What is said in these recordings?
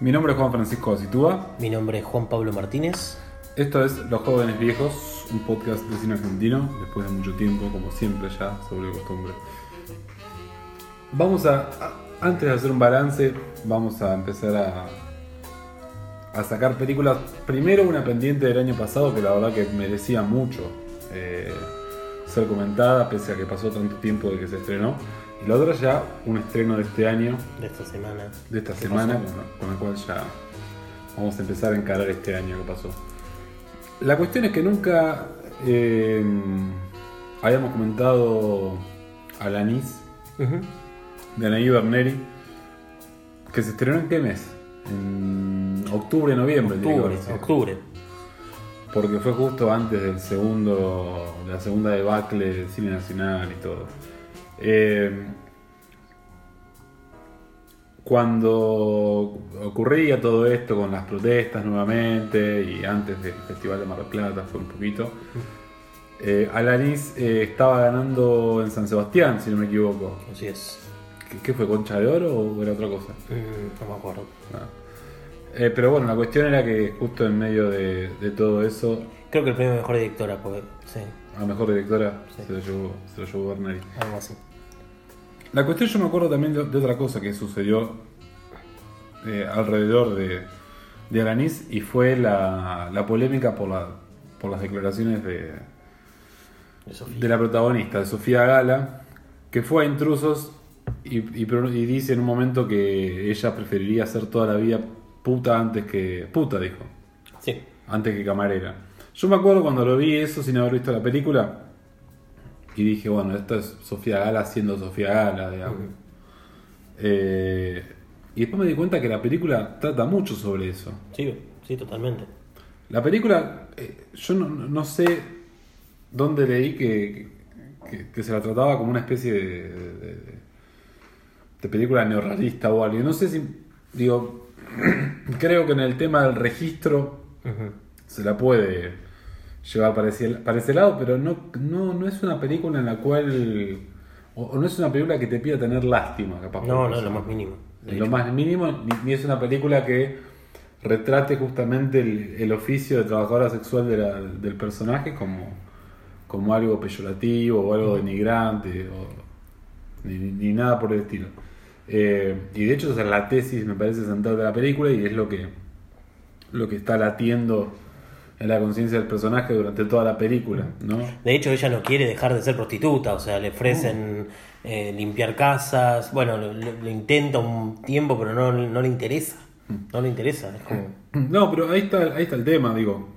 Mi nombre es Juan Francisco Acitúa. Mi nombre es Juan Pablo Martínez. Esto es Los Jóvenes Viejos, un podcast de cine argentino, después de mucho tiempo, como siempre ya, sobre costumbre. Vamos a, a- antes de hacer un balance, vamos a empezar a, a sacar películas. Primero una pendiente del año pasado que la verdad que merecía mucho eh, ser comentada, pese a que pasó tanto tiempo de que se estrenó. Y la otra ya un estreno de este año, De esta semana. de esta ¿Qué semana, con, con el cual ya vamos a empezar a encarar este año que pasó. La cuestión es que nunca eh, habíamos comentado Alanis, Ujú. de Anaí Berneri, que se estrenó en qué mes? En octubre, noviembre, Octubre, octubre. porque fue justo antes del segundo, de la segunda debacle del cine nacional y todo. Eh, cuando ocurría todo esto con las protestas nuevamente y antes del Festival de Mar del Plata fue un poquito, eh, Alanis eh, estaba ganando en San Sebastián, si no me equivoco. Así es. ¿Qué, qué fue? ¿Concha de Oro o era otra cosa? Mm, no me acuerdo. No. Eh, pero bueno, la cuestión era que justo en medio de, de todo eso, Creo que el premio mejor directora, porque. Sí, a mejor directora Sí. se lo llevó, se lo llevó Berneri. algo así. La cuestión yo me acuerdo también de, de otra cosa que sucedió eh, alrededor de, de Alanis y fue la, la polémica por, la, por las declaraciones de, De Sofía. de la protagonista, de Sofía Gala, que fue a intrusos y, y dice en un momento que ella preferiría ser toda la vida puta antes que... puta, dijo, Sí. antes que camarera. Yo me acuerdo cuando lo vi eso sin haber visto la película y dije, bueno, esta es Sofía Gala siendo Sofía Gala, digamos. Ujú. Eh, y después me di cuenta que la película trata mucho sobre eso. Sí, sí, totalmente. La película, eh, yo no, no sé dónde leí que, que- que se la trataba como una especie de, de- película neorrealista o algo. No sé si, digo, creo que en el tema del registro se la puede llevar para ese, para ese lado, pero no, no, no es una película en la cual. O, o no es una película que te pida tener lástima, capaz. No, no, lo más mínimo. Lo hecho. más mínimo, ni, ni es una película que retrate justamente el, el oficio de trabajadora sexual de la- del personaje como, como algo peyorativo o algo denigrante o, ni, ni nada por el estilo. Eh, y de hecho esa es la tesis, me parece, central de la película y es lo que, lo que está latiendo en la conciencia del personaje durante toda la película, ¿no? De hecho, ella no quiere dejar de ser prostituta, o sea, le ofrecen eh, limpiar casas, bueno, lo, intenta un tiempo, pero no, no le interesa. No le interesa, es como... No, pero ahí está, ahí está el tema, digo.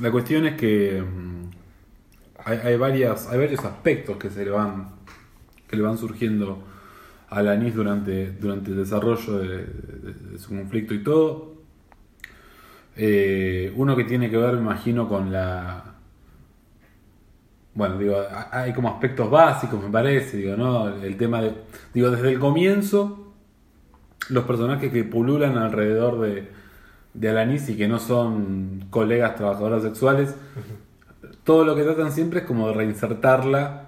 La cuestión es que mm, hay, hay varias, hay varios aspectos que se le van, que le van surgiendo a la Anis durante, durante el desarrollo de, de- de su conflicto y todo. Eh, uno que tiene que ver, me imagino, con la. Bueno, digo, ha- hay como aspectos básicos, me parece, digo, ¿no? El tema de. Digo, desde el comienzo, los personajes que pululan alrededor de, de Alanis y que no son colegas trabajadoras sexuales, todo lo que tratan siempre es como de reinsertarla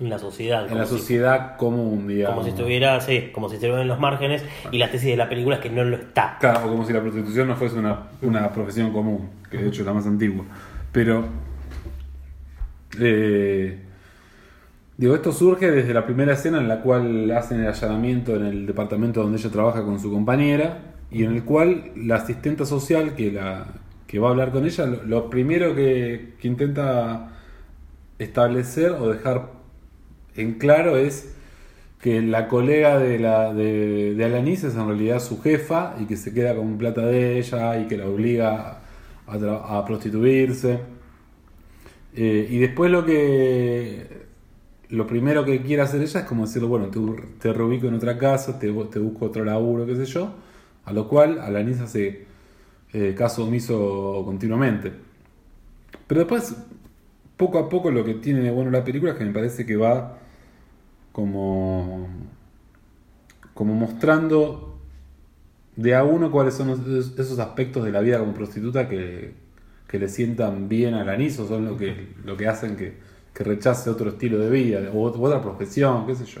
En la sociedad. en la si- sociedad común, digamos. Como si estuviera, sí, como si estuviera en los márgenes y la tesis de la película es que no lo está. Claro, o como si la prostitución no fuese una, una profesión común, que de hecho es la más antigua. Pero, eh, digo, esto surge desde la primera escena en la cual hacen el allanamiento en el departamento donde ella trabaja con su compañera y en el cual la asistenta social que, la, que va a hablar con ella, lo, lo primero que, que intenta establecer o dejar en claro es que la colega de, la, de, Alanis es en realidad su jefa y que se queda con plata de ella y que la obliga a, prostituirse. Eh, y después lo que lo primero que quiere hacer ella es como decirle, bueno, te, te reubico en otra casa, te, te busco otro laburo, qué sé yo. A lo cual Alanis hace eh, caso omiso continuamente. Pero después, poco a poco lo que tiene de bueno la película es que me parece que va como, como mostrando de a uno cuáles son esos esos aspectos de la vida como prostituta que, que le sientan bien al anís o son lo que, lo que hacen que, que rechace otro estilo de vida o, otra profesión, qué sé yo.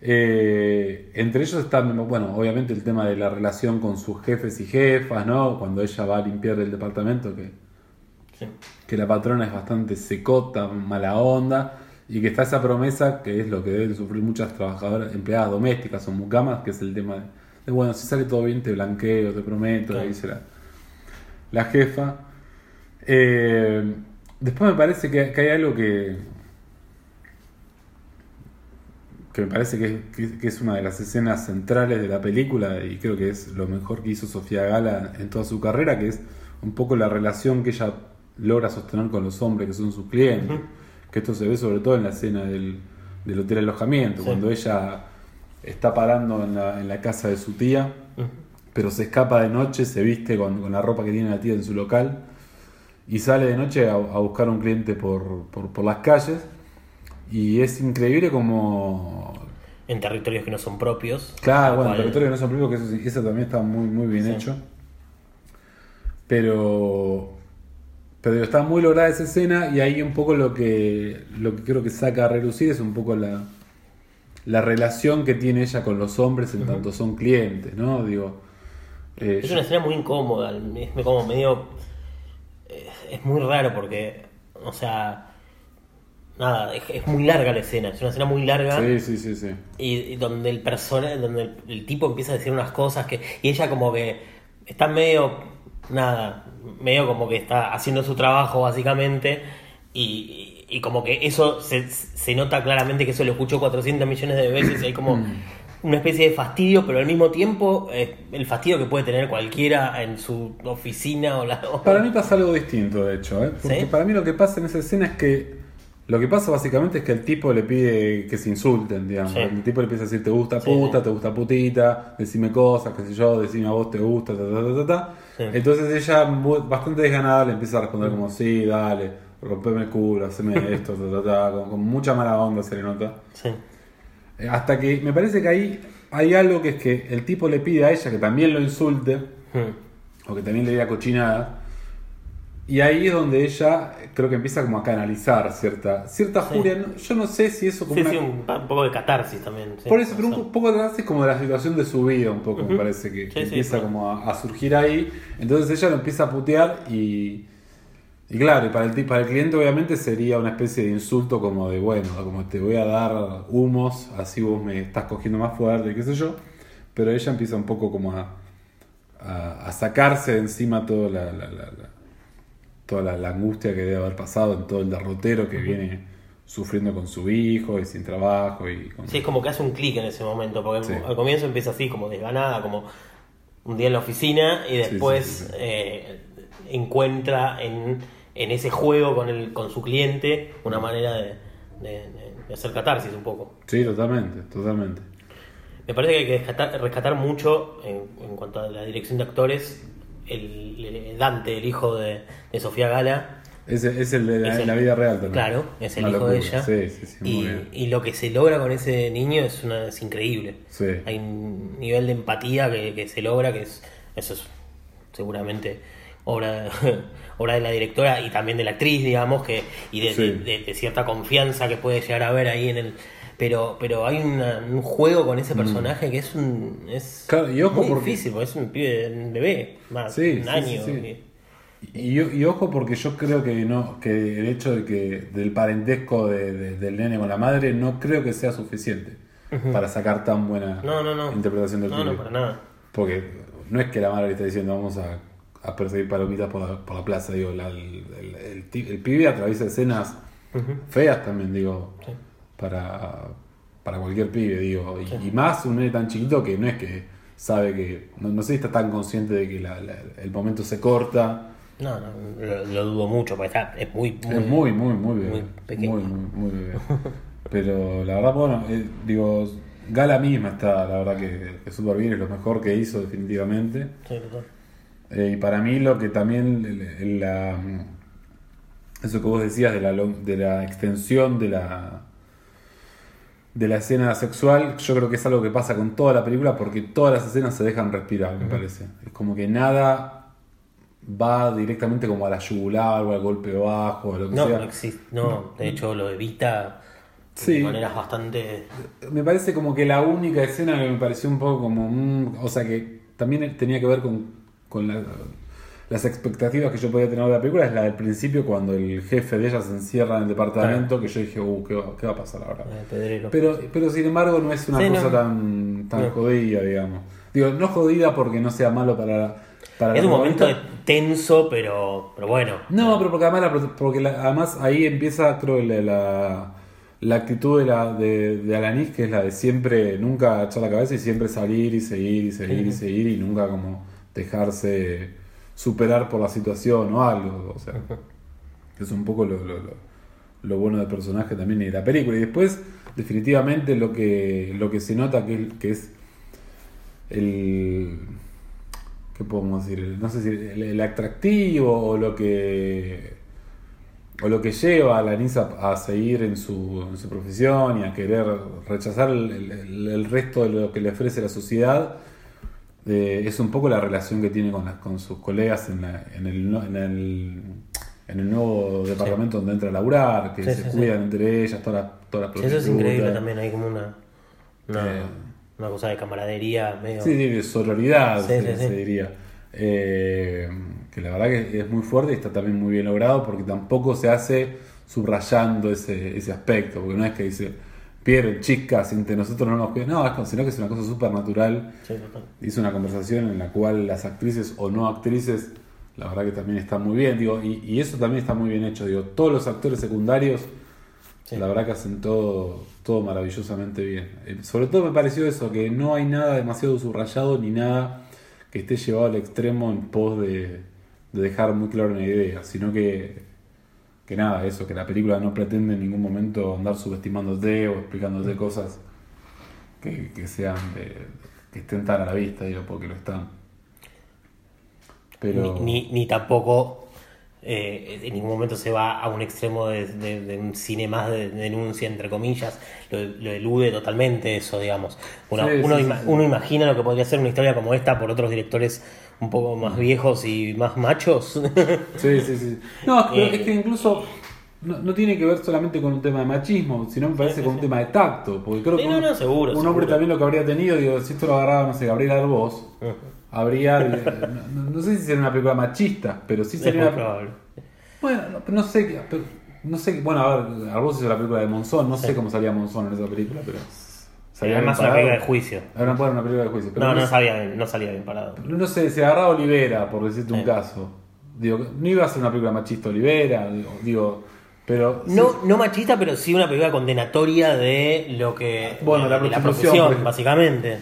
Eh, entre ellos está, bueno, obviamente el tema de la relación con sus jefes y jefas, ¿no? Cuando ella va a limpiar el departamento, que, Sí. que la patrona es bastante secota, mala onda, y que está esa promesa, que es lo que deben sufrir muchas trabajadoras, empleadas domésticas o mucamas, que es el tema de, de, bueno, si sale todo bien te blanqueo, te prometo, Claro. dice la, jefa. Eh, después me parece que, que hay algo que, que me parece que, que- que es una de las escenas centrales de la película y creo que es lo mejor que hizo Sofía Gala en toda su carrera, que es un poco la relación que ella logra sostener con los hombres que son sus clientes. Que esto se ve sobre todo en la escena del, del hotel alojamiento, Sí. cuando ella está parando en la, en la casa de su tía, pero se escapa de noche, se viste con, con la ropa que tiene la tía en su local y sale de noche a, a buscar un cliente por, por, por las calles. Y es increíble como... En territorios que no son propios. Claro, bueno, cual- territorio que no son propios, que eso, también está muy, muy bien Sí. hecho. Pero... Pero está muy lograda esa escena y ahí un poco lo que, lo que creo que saca a relucir es un poco la, la relación que tiene ella con los hombres en tanto son clientes, ¿no? Digo... eh, Es una escena muy incómoda, es como medio... Es, es muy raro porque, o sea, nada, es, es muy larga la escena, es una escena muy larga Sí, sí, sí, sí. y, y donde el persona, donde el, el tipo empieza a decir unas cosas que y ella como que está medio nada, medio como que está haciendo su trabajo básicamente y, y- como que eso se, se nota claramente que eso lo escuchó 400 millones de veces y hay como una especie de fastidio, pero al mismo tiempo eh, el fastidio que puede tener cualquiera en su oficina o la Para mí pasa algo distinto, de hecho, ¿eh? porque ¿Sí? para mí lo que pasa en esa escena es que lo que pasa básicamente es que el tipo le pide que se insulten, digamos. Sí. El tipo le empieza a decir, te gusta puta, sí. te gusta putita, decime cosas, qué sé yo, decime a vos te gusta, ta, ta, ta, ta, ta. Sí. Entonces ella, muy- bastante desganada, le empieza a responder como, sí, dale, rompeme el culo, haceme esto, ta, ta, ta, con, con mucha mala onda se le nota. Sí. Eh, Hasta que me parece que ahí hay algo que es que el tipo le pide a ella que también lo insulte, Hmm. o que también le diga cochinada. Y ahí es donde ella creo que empieza como a canalizar cierta, cierta Sí. furia. No- Yo no sé si eso como Sí, una- sí, un, un poco de catarsis también. Por eso, pero un poco atrás es como de la situación de su vida, un poco me parece que, empieza como a, a surgir ahí. Entonces ella lo empieza a putear y, y claro, y para el, para el cliente obviamente sería una especie de insulto como de, bueno, como te voy a dar humos, así vos me estás cogiendo más fuerte, qué sé yo. Pero ella empieza un poco como a, a, a sacarse de encima toda la, la- la- la- toda la, la angustia que debe haber pasado en todo el derrotero que viene sufriendo con su hijo y sin trabajo y con... Sí, es como que hace un clic en ese momento, porque Sí. al comienzo empieza así, como desganada, como un día en la oficina, y después sí, sí, sí. eh, encuentra en, en ese juego con, el, con su cliente una manera de, de- de hacer catarsis un poco. Sí, totalmente, totalmente. Me parece que hay que rescatar, rescatar mucho en, en cuanto a la dirección de actores. El, el Dante, el hijo de, de Sofía Gala, Es, es el de la, Es el- la vida real también. claro, es el Una hijo de ella. Sí, sí, sí, muy y, y lo que se logra con ese niño es, una, es increíble. Hay un nivel de empatía que, que se logra, que es eso es seguramente obra, obra de la directora y también de la actriz, digamos, que y de, Sí. de- de- de cierta confianza que puede llegar a haber ahí en el... Pero, pero hay una- un juego con ese personaje que es un es Mm. Claro, y ojo muy porque- difícil, porque es un pibe, un bebé, más Sí, un sí, año. sí, sí. y- ojo porque yo creo que no que el hecho de que del parentesco de- de- del nene con la madre no creo que sea suficiente para sacar tan buena No, no, no. interpretación del No, pibe. no, para nada. Porque no es que la madre le esté diciendo vamos a, a perseguir palomitas por la, por la plaza, digo, la- el, el- el pibe atraviesa escenas feas también, digo, Sí. Para, para cualquier pibe, digo. Y, y más un nene tan chiquito que no es que sabe que, no, no sé si está tan consciente de que la- la- el momento se corta. No, no, lo, lo dudo mucho, porque está, es muy, muy, es muy, muy, muy bebé. muy pequeño. Muy, muy, muy bebé. Pero la verdad, bueno, eh, digo, Gala misma está, la verdad que, que súper bien, es lo mejor que hizo definitivamente. Sí, total. Eh, y para mí lo que también, el- el- la, eso que vos decías de la, de la extensión de la, de la escena sexual, yo creo que es algo que pasa con toda la película porque todas las escenas se dejan respirar, me parece. Es como que nada va directamente como a la yugular o al golpe bajo o lo que No, sea. no existe, no, de hecho lo evita Sí. De maneras bastante. Me parece como que la única escena que me pareció un poco como. mm, o sea, que también tenía que ver con, con la- las expectativas que yo podía tener de la película, es la del principio, cuando el jefe de ella se encierra en el departamento, que yo dije, uh, ¿qué va, qué va a pasar ahora? eh, Pedrero. Pero, pero sin embargo, no es una Sí, cosa no. tan, tan No. jodida, digamos. Digo, no jodida porque no sea malo para, para es la un momento tenso, pero, pero bueno. No, pero porque además, la porque la- además ahí empieza, creo, la, la, la actitud de, la, de, de Alanis, que es la de siempre, nunca echar la cabeza y siempre salir y seguir y seguir y seguir y nunca como dejarse superar por la situación o algo. O sea, es un poco lo, lo, lo- lo bueno del personaje también y de la película. Y después, definitivamente, lo que, lo que se nota que, que es el. ¿Qué podemos decir? No sé si el, el atractivo o lo que. O lo que lleva a la Nisa a seguir en su, en su profesión y a querer rechazar el, el- el resto de lo que le ofrece la sociedad, eh, es un poco la relación que tiene con, las- con sus colegas en, la- en, el, en, el, en el nuevo departamento donde entra a laburar, que Sí, se sí, sí. cuidan entre ellas, todas las, todas las Sí, eso es increíble también. Hay como una. Una, Eh. una cosa de camaradería medio. Sí, sí, de sororidad, Sí, se, sí, sí. se diría. Eh, que la verdad que es muy fuerte y está también muy bien logrado porque tampoco se hace subrayando ese, ese aspecto, porque no es que dice, Pierre, chicas, entre nosotros no nos cuidan, no, sino que es una cosa súper natural. Sí. Hizo una conversación en la cual las actrices o no actrices, la verdad que también está muy bien, digo, y, y eso también está muy bien hecho, digo, todos los actores secundarios, Sí. la verdad que hacen todo, todo maravillosamente bien. Eh, sobre todo me pareció eso, que no hay nada demasiado subrayado ni nada que esté llevado al extremo en pos de, de dejar muy clara una idea, sino que, que nada, eso, que la película no pretende en ningún momento andar subestimándote o explicándote cosas que, que sean de- que estén tan a la vista, digo, porque lo están. Pero Ni, ni, ni tampoco eh, en ningún momento se va a un extremo de, de- de un cine más de, de denuncia, entre comillas. Lo, lo elude totalmente eso, digamos. Uno, Sí, uno, sí, ima- sí. uno imagina lo que podría ser una historia como esta por otros directores un poco más viejos y más machos. Sí, sí, sí. No, es que, Eh. es que incluso no, no tiene que ver solamente con un tema de machismo, sino me parece con un tema de tacto. Porque creo que no, un, no, seguro, un seguro. hombre también lo que habría tenido, digo, si esto lo agarraba, no sé, Gabriel Arbós, habría. no, no sé si sería una película machista, pero sí sería una. probable. Bueno, no, no sé, pero- no sé, bueno, a ver, Arbós hizo la película de Monzón, no Sí. sé cómo salía Monzón en esa película, pero. Sería bien más una película de juicio. Ahora bueno, una película de juicio. Pero No, no salía bien, no salía bien parado. no sé, se agarraba Olivera, por decirte un caso. Digo, no iba a ser una película machista Olivera, digo, digo, pero... sí. No, no machista, pero sí una película condenatoria de lo que. Bueno, la de prostitución, profesión, básicamente.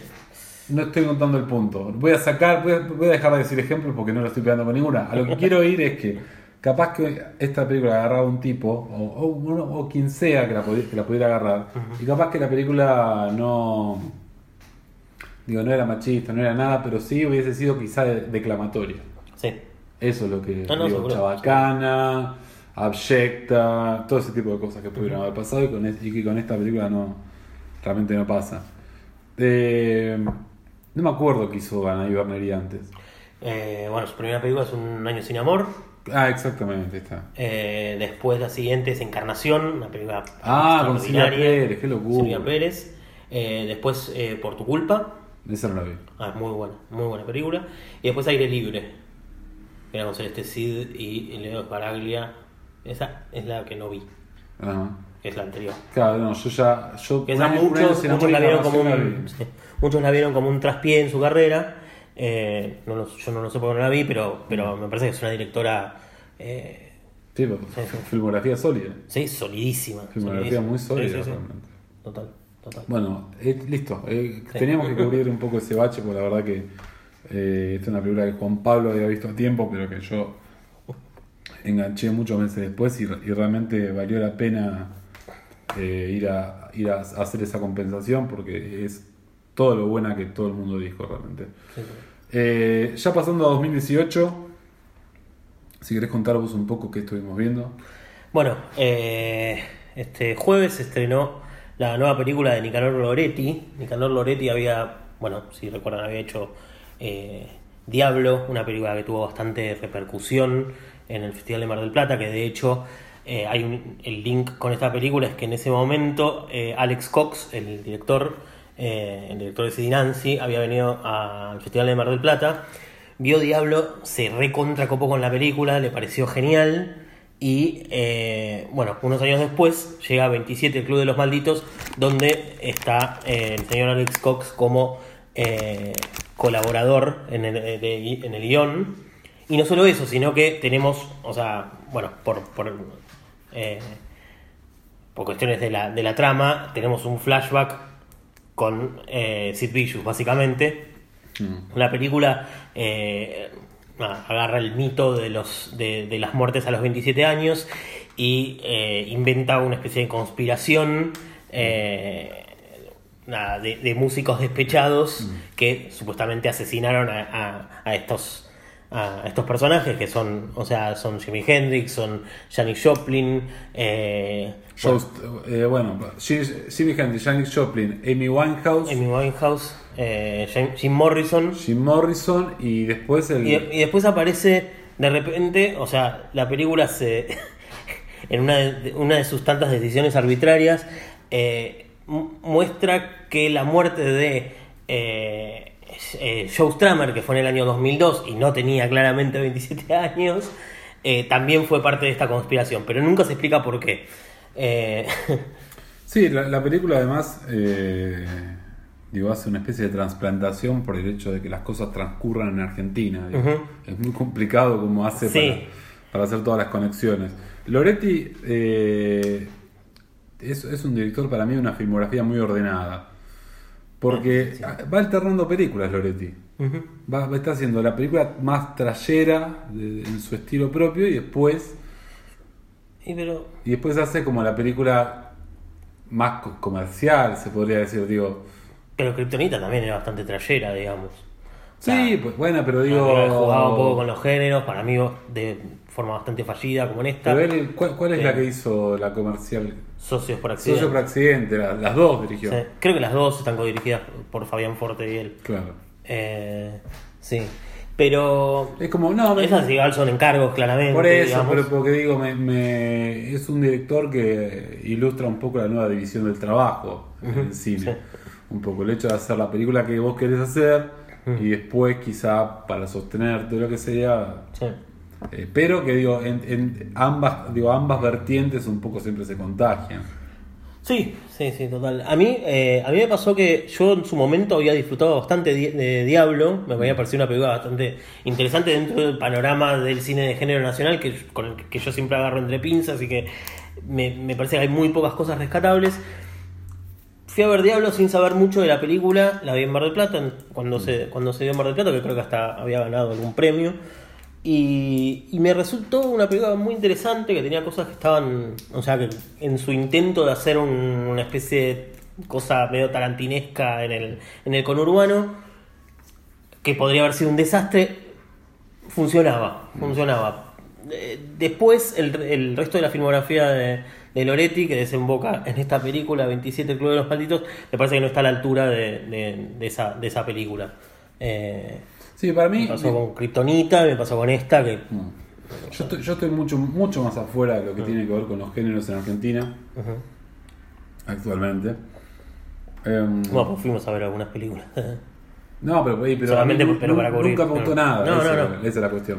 No estoy contando el punto. Voy a sacar, voy a, voy a dejar de decir ejemplos porque no lo estoy pegando con ninguna. A lo que quiero ir es que capaz que esta película agarraba un tipo, o, o, uno- o quien sea que la, pudi- que la pudiera agarrar, y capaz que la película no... Digo, no era machista, no era nada, pero sí hubiese sido quizá de- declamatoria. Sí. Eso es lo que No, no, digo, chabacana, abyecta, todo ese tipo de cosas que pudieron haber pasado y, con y que con esta película no realmente no pasa. Eh, no me acuerdo qué hizo Anaí Berneri antes. Eh, bueno, su primera película es Un año sin amor. Ah, exactamente, está. Eh, después la siguiente es Encarnación, una película Ah, con Silvia. Pérez, qué locura. Silvia Pérez. Eh, después eh, Por tu culpa. Esa no la vi. Ah, muy buena, muy buena película. Y después Aire Libre. que Era con Celeste Cid y Leo Baraglia. Esa es la que no vi, Ajá. que es la anterior. Claro, no, yo ya. Yo, esa muchos, muchos la vieron como un, muchos la vieron como un traspié en su carrera. Eh, no lo- yo no lo sé porque no la vi, pero, pero me parece que es una directora eh, Sí, sí. filmografía sólida. sí, solidísima. Filmografía solidísima. muy sólida, Sí, realmente. Total, total. Bueno, eh, listo. Eh. Teníamos que cubrir un poco ese bache, porque la verdad que esta es una película que Juan Pablo había visto a tiempo, pero que yo enganché muchos meses después y, y realmente valió la pena ir, a, ir a hacer esa compensación porque es todo lo buena que todo el mundo dijo realmente. Sí. Eh, ya pasando a 2018, si querés contar vos un poco qué estuvimos viendo. Bueno, eh, este jueves se estrenó la nueva película de Nicanor Loretti. Nicanor Loretti había, bueno, si recuerdan, había hecho eh, Diablo, una película que tuvo bastante repercusión en el Festival de Mar del Plata, que de hecho eh, hay un- el link con esta película es que en ese momento eh, Alex Cox, el director, eh, el director de Nancy, había venido al Festival de Mar del Plata, vio Diablo, se recontra copó con la película, le pareció genial. Y eh, bueno, unos años después llega 27 el Club de los Malditos, donde está eh, el señor Alex Cox como colaborador en el, en el guion. Y no solo eso, sino que tenemos, o sea, bueno, por, por, por cuestiones de la, de la trama, tenemos un flashback con eh, Sid Vicious, básicamente. La película eh, agarra el mito de, los, de, de las muertes a los 27 años y eh, inventa una especie de conspiración nada, de, de músicos despechados que supuestamente asesinaron a, a- a estos a estos personajes que son, o sea, son Jimi Hendrix, son Janis Joplin, eh, eh, bueno, Jim- Jimi Hendrix, Janis Joplin, Amy Winehouse, Amy Winehouse, eh, Jim- Jim Morrison. Jim Morrison y después el. Y, y después aparece de repente, o sea, la película se. en una de, una de sus tantas decisiones arbitrarias, eh, mu- muestra que la muerte de eh, Joe que fue en el año 2002 y no tenía claramente 27 años, eh, también fue parte de esta conspiración, pero nunca se explica por qué. Eh, Sí, la, la película además eh, digo, hace una especie de transplantación por el hecho de que las cosas transcurran en Argentina. Es muy complicado como hace Sí. para, para hacer todas las conexiones. Loretti eh, es, es un director para mí de una filmografía muy ordenada. Porque va alternando películas Loretti. Va, va- está haciendo la película más trayera de- en su estilo propio y después Y pero y después hace como la película más co- comercial, se podría decir, digo. Pero Kryptonita también era bastante trayera, digamos. O sea, Sí, pues bueno, pero digo. jugaba un poco con los géneros, para mí de forma bastante fallida, como en esta. Pero él, ¿cuál, cuál es la que hizo la comercial? Socios por accidente. Socio por accidente, la- las dos dirigió. Sí, Creo que las dos están codirigidas por Fabián Forte y él. Claro. Eh, sí. Pero Es como, no, me- esas igual son encargos, claramente. por eso, digamos. pero porque digo, me, me- es un director que ilustra un poco la nueva división del trabajo en el cine. sí. Un poco el hecho de hacer la película que vos querés hacer y después quizá para sostenerte lo que sea Sí. Eh, pero que digo, en, en ambas, digo, ambas vertientes un poco siempre se contagian. Sí, sí, sí, total. A mí, eh, a mí me pasó que yo en su momento había disfrutado bastante di- de Diablo, me había parecido una película bastante interesante dentro del panorama del cine de género nacional, que, con el que yo siempre agarro entre pinzas y que me, me parece que hay muy pocas cosas rescatables. Fui a ver Diablo sin saber mucho de la película, la vi en Mar del Plata, cuando se, cuando se dio en Mar del Plata, que creo que hasta había ganado algún premio. Y, y me resultó una película muy interesante que tenía cosas que estaban, o sea, que en su intento de hacer un- una especie de cosa medio tarantinesca en el, en el conurbano, que podría haber sido un desastre, funcionaba, funcionaba. Eh, Después, el, el resto de la filmografía de, de Loretti, que desemboca en esta película 27 El Club de los Malditos, me parece que no está a la altura de, de- de esa, de esa película. Eh, Sí, para mí. me pasó con Kryptonita, me pasó con esta, que Yo estoy, yo estoy mucho, mucho más afuera de lo que tiene que ver con los géneros en Argentina actualmente. Em, Bueno, pues fuimos a ver algunas películas. no, pero, pero Solamente mí pero para cubrir. nunca me gustó No. nada. No, esa, no, no. esa es la cuestión.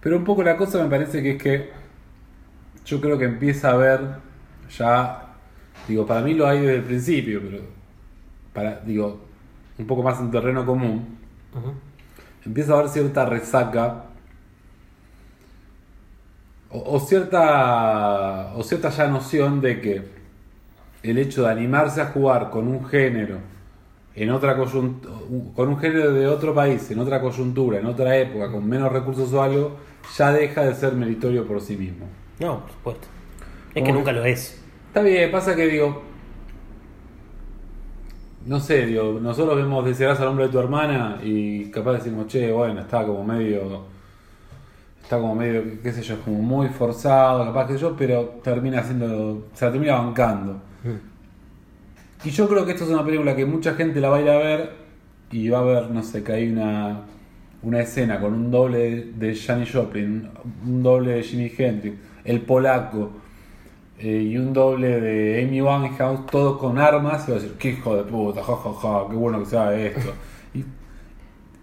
Pero un poco la cosa me parece que es que yo creo que empieza a ver ya, digo, para mí lo hay desde el principio, pero para, digo, un poco más en terreno común, empieza a haber cierta resaca o, o cierta o cierta ya noción de que el hecho de animarse a jugar con un género en otra coyuntura, con un género de otro país, en otra coyuntura, en otra época, con menos recursos o algo, ya deja de ser meritorio por sí mismo. No, por supuesto. Es que nunca lo es. Está bien, pasa que digo. No sé, digo, nosotros vemos Desearás al hombre de tu hermana y capaz decimos, che, bueno, está como medio. Está como medio, qué sé yo, como muy forzado, capaz que yo, pero termina siendo. Se la termina bancando. Y yo creo que esto es una película que mucha gente la va a ir a ver y va a ver, no sé, que hay una una escena con un doble de Janis Joplin, un doble de Jimi Hendrix, el polaco eh, y un doble de Amy Winehouse, todos con armas, y va a decir, qué hijo de puta, jajaja, qué bueno que sea esto.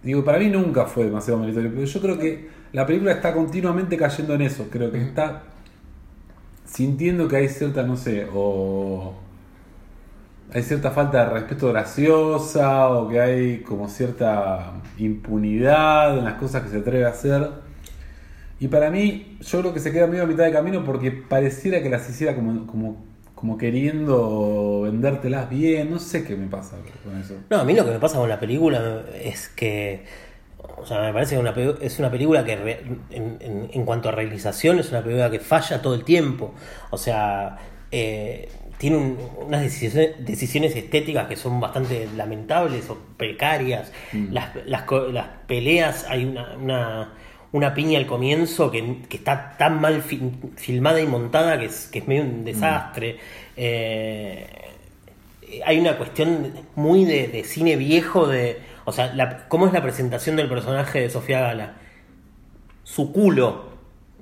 Y digo, para mí nunca fue demasiado meritorio, pero yo creo que la película está continuamente cayendo en eso, creo que está sintiendo que hay cierta, no sé, o hay cierta falta de respeto graciosa o que hay como cierta impunidad en las cosas que se atreve a hacer. Y para mí, yo creo que se queda medio a mitad de camino porque pareciera que las hiciera como, como, como queriendo vendértelas bien. No sé qué me pasa con eso. No, a mí lo que me pasa con la película es que. O sea, me parece que una es una película que, re- en, en- en cuanto a realización, es una película que falla todo el tiempo. O sea, eh, tiene un- unas decisiones, decisiones estéticas que son bastante lamentables o precarias. Las, las, co- las peleas, hay una, una, una piña al comienzo que, que está tan mal fi- filmada y montada que es, que es medio un desastre. Eh, hay una cuestión muy de, de cine viejo de o sea la- cómo es la presentación del personaje de Sofía Gala su culo.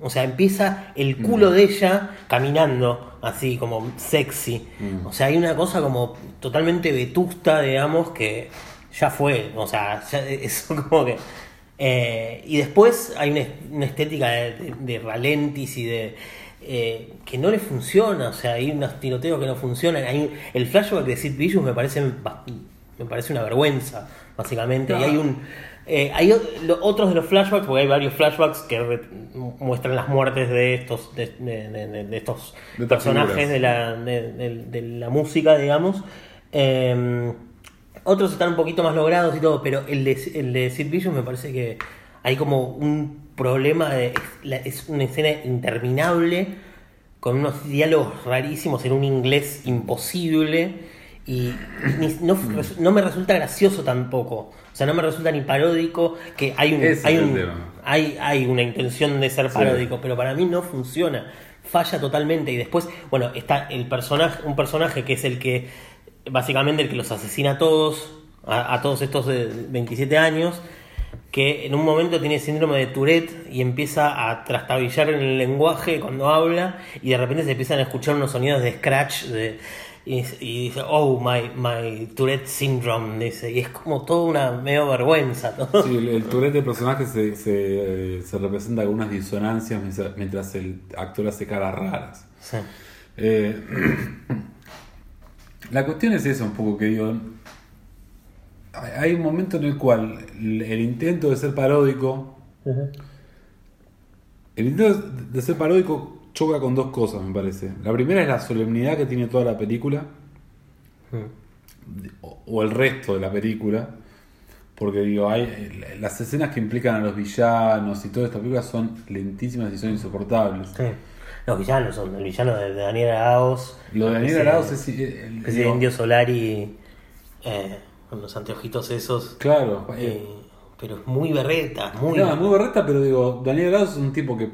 O sea empieza el culo de ella caminando así como sexy. O sea hay una cosa como totalmente vetusta digamos que ya fue. O sea ya eso como que eh, y después hay una, una estética de, de- de ralentis y de eh, que no le funciona, o sea, hay unos tiroteos que no funcionan. Hay, el flashback de Sid Vicious me parece me parece una vergüenza, básicamente. Y hay un eh, hay lo- otros de los flashbacks, porque hay varios flashbacks que re- muestran las muertes de estos de, de- de- de estos personajes la, de, de- de la música, digamos. Eh, otros están un poquito más logrados y todo, pero el de, el de Sid Vicious me parece que hay como un problema, de, es, una escena interminable, con unos diálogos rarísimos en un inglés imposible, y no, res- no me resulta gracioso tampoco, o sea, no me resulta ni paródico, que hay un... Ese hay un- hay, hay una intención de ser Sí. paródico, pero para mí no funciona. Falla totalmente. Y después, bueno, está el personaje, un personaje que es el que, básicamente el que los asesina a todos, a, a todos estos de 27 años, que en un momento tiene síndrome de Tourette y empieza a trastabillar en el lenguaje cuando habla, y de repente se empiezan a escuchar unos sonidos de scratch de, y, y dice, oh, my, my Tourette syndrome, dice, y es como toda una medio vergüenza. Sí, el, el Tourette del personaje se, se, eh, se representa con unas disonancias mientras, mientras el actor hace caras raras. Sí. Eh, la cuestión es esa un poco que digo. hay- un momento en el cual el, intento de ser paródico. El intento de ser paródico choca con dos cosas, me parece. La primera es la solemnidad que tiene toda la película. O, o el resto de la película. Porque digo, hay las escenas que implican a los villanos y toda esta película son lentísimas y son insoportables. Sí. Los villanos son el villano de, Daniel Arauz. Lo de Daniel Arauz es. eh, el- digo, indio Solari eh, con los anteojitos esos. Claro, eh, eh, pero es muy berreta, muy. no, muy berreta, pero digo, Daniel Arauz es un tipo que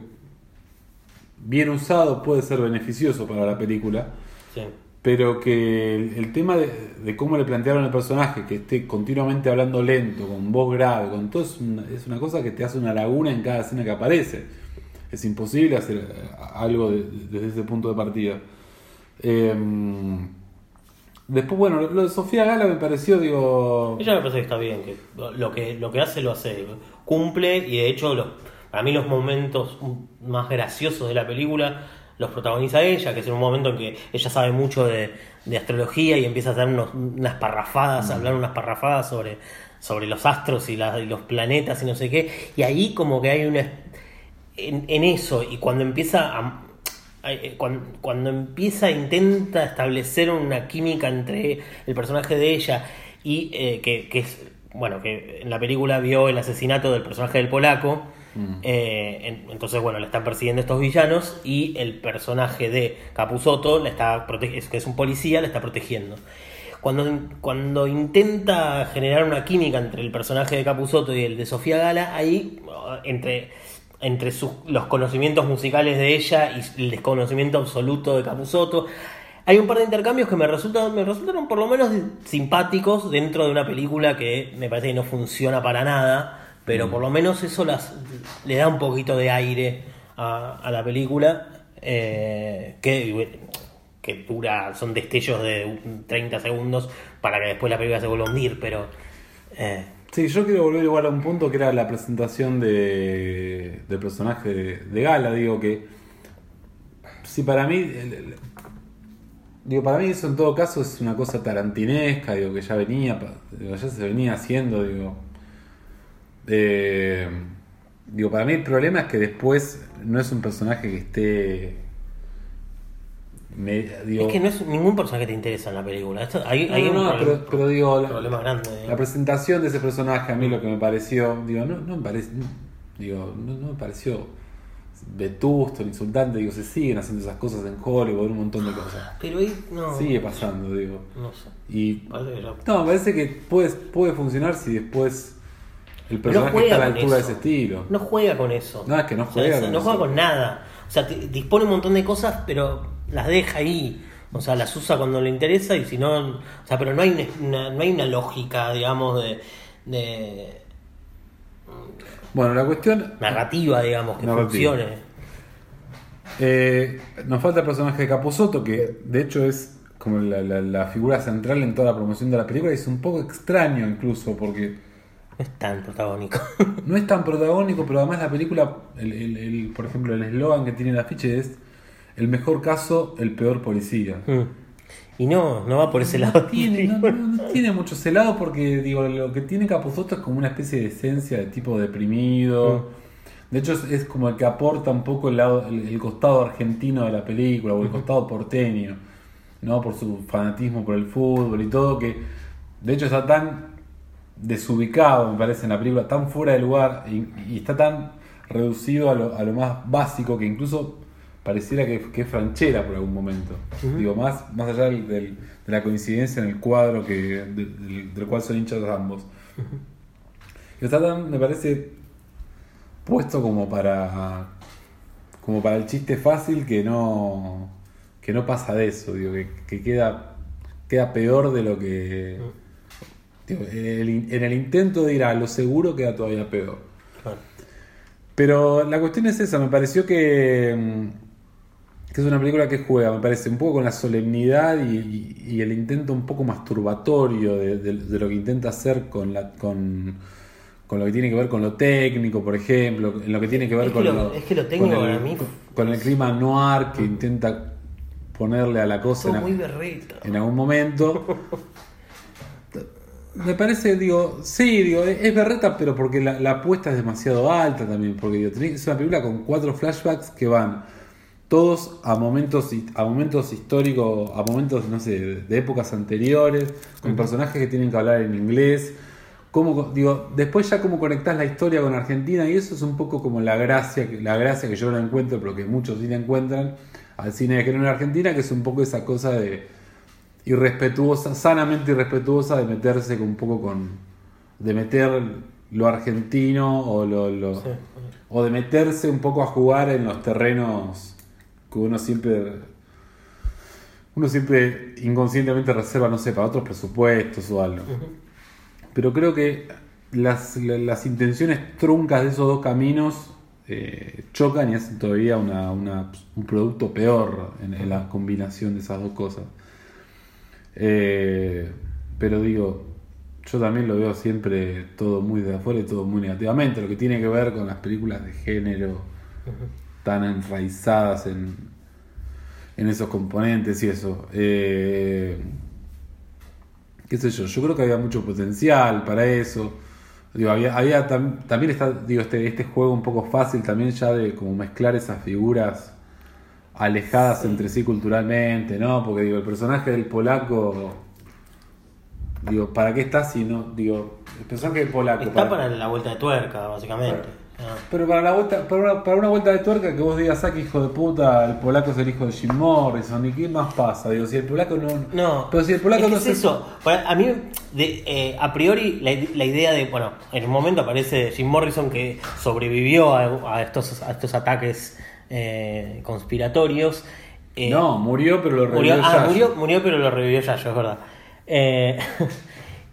bien usado puede ser beneficioso para la película, Sí. pero que el, el tema de, de cómo le plantearon el personaje, que esté continuamente hablando lento, con voz grave, con todo, es una, es una cosa que te hace una laguna en cada escena que aparece. Es imposible hacer eh, algo de- desde ese punto de partida. Eh, después, bueno, lo de Sofía Gala me pareció, digo... Ella me parece que está bien, que lo- lo que, lo que hace lo hace, cumple y de hecho los, para mí los momentos más graciosos de la película los protagoniza ella, que es un momento en que ella sabe mucho de, de astrología y empieza a hacer unos- unas parrafadas, a hablar unas parrafadas sobre, sobre los astros y, la- y los planetas y no sé qué, y ahí como que hay una... En, en eso, y cuando empieza a, eh, cuando, cuando empieza intenta establecer una química entre el personaje de ella y eh, que, que es bueno que en la película vio el asesinato del personaje del polaco eh, en- entonces bueno le están persiguiendo estos villanos y el personaje de Capusotto la está es- que es un policía la está protegiendo. Cuando, cuando intenta generar una química entre el personaje de Capusotto y el de Sofía Gala, ahí entre, entre sus- los conocimientos musicales de ella y el desconocimiento absoluto de Capusotto, hay un par de intercambios que me resultan, me resultaron por lo menos simpáticos dentro de una película que me parece que no funciona para nada, pero por lo menos eso las, le da un poquito de aire a, a la película, eh, que, que dura, son destellos de 30 segundos para que después la película se vuelva a hundir, pero... eh, Sí, yo quiero volver igual a un punto que era la presentación de, del personaje de, de Gala. Digo que. Si para mí. digo, para mí eso en todo caso es una cosa tarantinesca, digo, que ya venía. ya se venía haciendo, digo. Eh, digo, para mí el problema es que después no es un personaje que esté. Es que no es ningún personaje que te interesa en la película. Esto, hay, no, hay no, un no, problema, pero, pero digo, la- problema grande. la presentación de ese personaje a mí lo que me pareció, digo, no, no me parece, digo, no, no me pareció vetusto, insultante, digo, se siguen haciendo esas cosas en Hollywood, un montón de cosas. Pero ahí no. Sigue pasando, digo. No sé. Y no, me parece que puede, puede funcionar si después el personaje está a la altura de ese estilo. No juega con eso. No, es que no O sea, juega es- con no eso. juega con nada. O sea, dispone un montón de cosas, pero las deja ahí. O sea, las usa cuando le interesa y si no. O sea, pero no hay una, no hay una lógica, digamos, de, de Bueno, la cuestión narrativa, digamos, que Narrativa. funcione. Eh, nos falta el personaje de Capusotto, que de hecho es como la, la- la figura central en toda la promoción de la película. Y es un poco extraño incluso, porque No es tan protagónico. no es tan protagónico, pero además la película, el, el- el- por ejemplo, el eslogan que tiene el afiche es el mejor caso, el peor policía. Mm. y no, no va por ese lado. Tiene, no, no- no tiene mucho celado porque digo lo que tiene Capusotto es como una especie de esencia de tipo deprimido. De hecho es, es como el que aporta un poco el, lado, el, el costado argentino de la película o el costado porteño, ¿no? Por su fanatismo por el fútbol y todo que de hecho está tan desubicado, me parece, en la película, tan fuera de lugar y, y está tan reducido a lo, a lo más básico que incluso pareciera que, que es franchera por algún momento. Digo, más, más allá del- del- de la coincidencia en el cuadro que, de- del, del cual son hinchas ambos. Y está tan, me parece, puesto como para como para el chiste fácil que no que no pasa de eso, digo, que, que queda queda peor de lo que digo, el in- en el intento de ir a lo seguro queda todavía peor. Claro. Pero la cuestión es esa, me pareció que, mm, que es una película que juega, me parece, un poco con la solemnidad y, y- y el intento un poco masturbatorio de, de- de lo que intenta hacer con, la, con, con lo que tiene que ver con lo técnico, por ejemplo, en lo que tiene que ver Es que con, lo- es que lo técnico con, el, mí- con el clima noir que intenta ponerle a la cosa en, muy berreta. en algún momento. Me parece, digo, sí, digo, es berreta, pero porque la, la apuesta es demasiado alta también. Porque digo, es una película con cuatro flashbacks que van todos a momentos a momentos históricos, a momentos, no sé, de, épocas anteriores, con personajes que tienen que hablar en inglés. Cómo, digo, después ya cómo conectás la historia con Argentina y eso es un poco como la gracia, la gracia que yo no encuentro, pero que muchos sí la encuentran al cine de género en Argentina, que es un poco esa cosa de irrespetuosa, sanamente irrespetuosa de meterse con un poco con. de meter lo argentino o lo. lo- Sí. o de meterse un poco a jugar en los terrenos que uno siempre. uno siempre inconscientemente reserva, no sé, para otros presupuestos o algo. Pero creo que las, la- las intenciones truncas de esos dos caminos eh, chocan y hacen todavía una, una- un producto peor en, en la combinación de esas dos cosas. Eh, pero digo, yo también lo veo siempre todo muy de afuera y todo muy negativamente, lo que tiene que ver con las películas de género tan enraizadas en, en esos componentes y eso. Eh, qué sé yo, yo creo que había mucho potencial para eso. Digo, había, había tam- también está, digo, este, este juego un poco fácil también ya de como mezclar esas figuras alejadas entre sí culturalmente, ¿no? Porque digo, el personaje del polaco, digo, ¿para qué está si no? Digo, el personaje del polaco. Está para la vuelta de tuerca, básicamente. Ah. Pero para la vuelta, para una, para una vuelta de tuerca que vos digas, ah, que hijo de puta, el polaco es el hijo de Jim Morrison, ¿y qué más pasa? Digo, si el polaco no. No, pero si el polaco es que no es se. eso. Para- a mí, de, eh, a priori, la, la idea de, bueno, en un momento aparece Jim Morrison que sobrevivió a, a estos, a estos ataques eh, conspiratorios. Eh, No, murió, pero lo murió, revivió ah, Yayo. murió, murió, pero lo revivió Yayo, es verdad.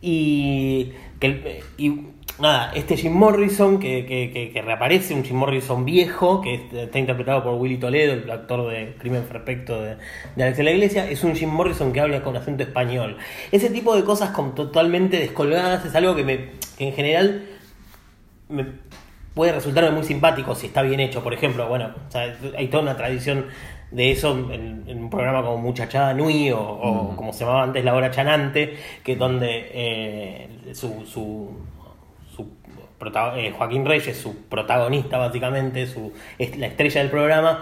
Y que y nada, este Jim Morrison, que, que, que- que reaparece, un Jim Morrison viejo, que es- está interpretado por Willy Toledo, el actor de Crimen Perfecto de, de Alex de la Iglesia, es un Jim Morrison que habla con acento español. Ese tipo de cosas con, totalmente descolgadas es algo que, me, en general me puede resultarme muy simpático si está bien hecho. Por ejemplo, bueno, o sea, hay toda una tradición de eso en, en un programa como Muchachada Nui o, o como se llamaba antes La Hora Chanante, que es donde eh, su, su, eh, Joaquín Reyes, su protagonista básicamente, su, es la estrella del programa,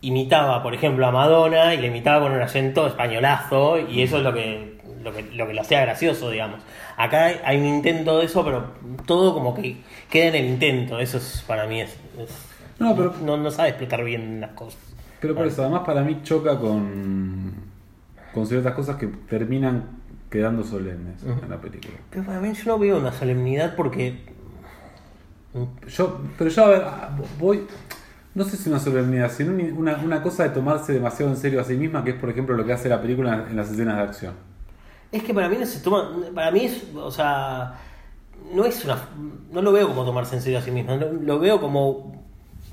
imitaba, por ejemplo, a Madonna y le imitaba con un acento españolazo y eso es lo que lo que, lo que lo hacía gracioso, digamos. Acá hay, un intento de eso, pero todo como que queda en el intento. Eso es para mí es, es- No, pero- no, no sabe explicar bien las cosas. Pero por eso, además para mí choca con, con ciertas cosas que terminan quedando solemnes en la película. Pero para mí yo no veo una solemnidad porque Yo, pero yo a ver, ah, voy, no sé si una solemnidad, sino un- una, una cosa de tomarse demasiado en serio a sí misma, que es por ejemplo lo que hace la película en las escenas de acción. es que para mí no se toma, para mí es, o sea, no es una, no lo veo como tomarse en serio a sí mismo, no- lo veo como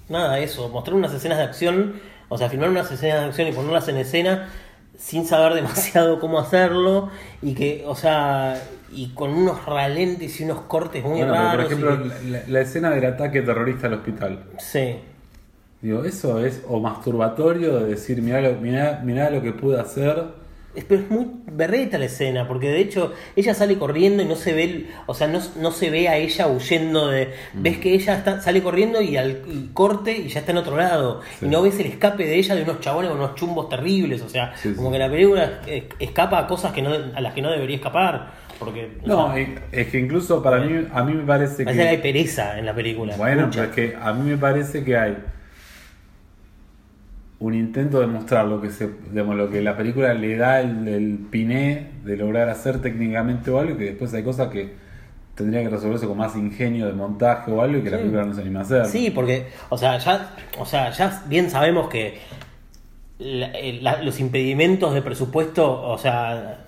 nada eso, mostrar unas escenas de acción, o sea, filmar unas escenas de acción y ponerlas en escena sin saber demasiado cómo hacerlo y que, o sea, y con unos ralentes y unos cortes muy Bueno, pero, raros. por ejemplo, que- la, la escena del ataque terrorista al hospital. sí. Digo, eso es o masturbatorio de decir, mirá lo, mirá, mirá lo que pude hacer. Pero es muy berreta la escena, porque de hecho ella sale corriendo y no se ve, o sea, no, no se ve a ella huyendo de... Mm. Ves que ella está, sale corriendo y al y corte y ya está en otro lado. Sí. Y no ves el escape de ella de unos chabones con unos chumbos terribles, o sea, Sí, como sí. que la película escapa a cosas que no, a las que no debería escapar. Porque No, sea, es que incluso para mí, a mí me parece parece que hay que... pereza en la película. Bueno, mucha. pero es que a mí me parece que hay un intento de mostrar lo que se, digamos, lo que la película le da el, el piné de lograr hacer técnicamente o algo, y que después hay cosas que tendría que resolverse con más ingenio de montaje o algo y que la película no se anima a hacer. Sí, porque, o sea, ya, o sea, ya bien sabemos que la- la- los impedimentos de presupuesto, o sea,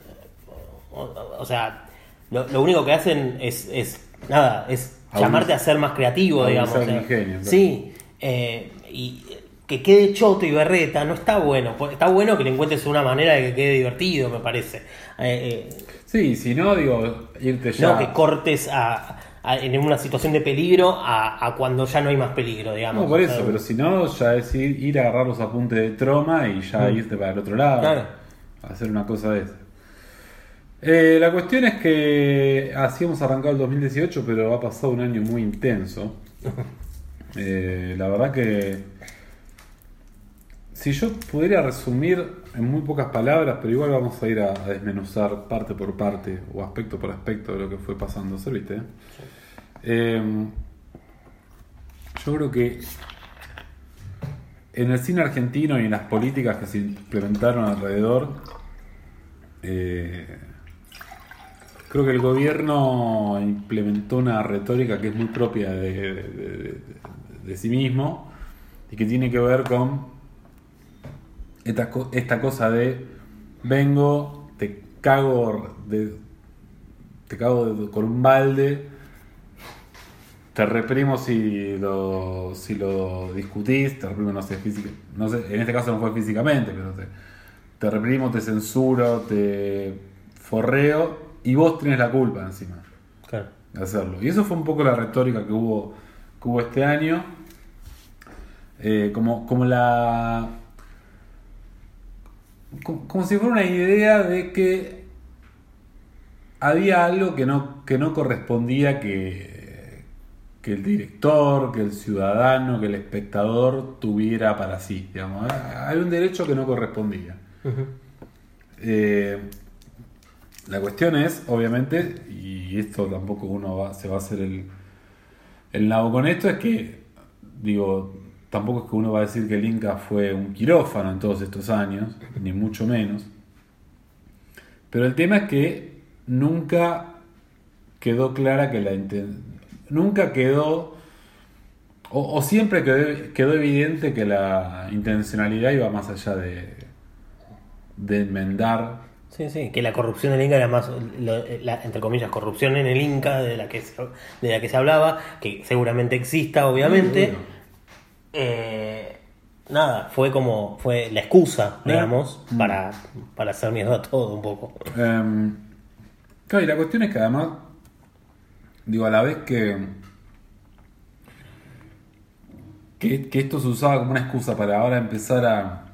o, o sea, lo, lo único que hacen es, es nada, es llamarte a ser más creativo, digamos. abusar o sea, del ingenio, claro. Sí, eh, y que quede choto y berreta no está bueno. pues, Está bueno que le encuentres una manera de que quede divertido, me parece. Eh, eh, Sí, si no, digo, irte ya. no que cortes a, a- en una situación de peligro a, a cuando ya no hay más peligro, digamos. No, por eso, pero si no, ya es ir, ir a agarrar los apuntes de troma y ya irte para el otro lado. Mm. Claro. Hacer una cosa de esa. Eh, la cuestión es que así hemos arrancado el 2018, pero ha pasado un año muy intenso. Eh, la verdad que si yo pudiera resumir en muy pocas palabras, pero igual vamos a ir a, a desmenuzar parte por parte o aspecto por aspecto de lo que fue pasando, ¿viste? Eh, yo creo que en el cine argentino y en las políticas que se implementaron alrededor, eh, creo que el gobierno implementó una retórica que es muy propia de, de- de- de sí mismo y que tiene que ver con esta, co- esta cosa de vengo, te cago, de, te cago de- con un balde, te reprimo si lo, si lo discutís, te reprimo, no sé, física, no sé, en este caso no fue físicamente, pero te, te reprimo, te censuro, te forreo y vos tenés la culpa encima claro. de hacerlo. Y eso fue un poco la retórica que hubo, que hubo este año. Eh, como, como la. Como, como si fuera una idea de que había algo que no, que no correspondía que, que el director, que el ciudadano, que el espectador tuviera para sí. Digamos. Hay un derecho que no correspondía. Eh, la cuestión es, obviamente, y esto tampoco uno va- se va a hacer el, el nabo con esto, es que, digo, tampoco es que uno va a decir que el Inca fue un quirófano en todos estos años, ni mucho menos. Pero el tema es que nunca quedó clara que la nunca quedó o, o siempre quedó, quedó evidente que la intencionalidad iba más allá de, de enmendar Sí, sí, que la corrupción del Inca era más, lo- la, entre comillas, corrupción en el Inca de la que se, de la que se hablaba, que seguramente exista, obviamente. Bueno. Eh, nada, fue como, fue la excusa, Eh. digamos, para, para hacer miedo a todo un poco. Em, claro, y la cuestión es que además, digo, a la vez que, que, que esto se usaba como una excusa para ahora empezar a,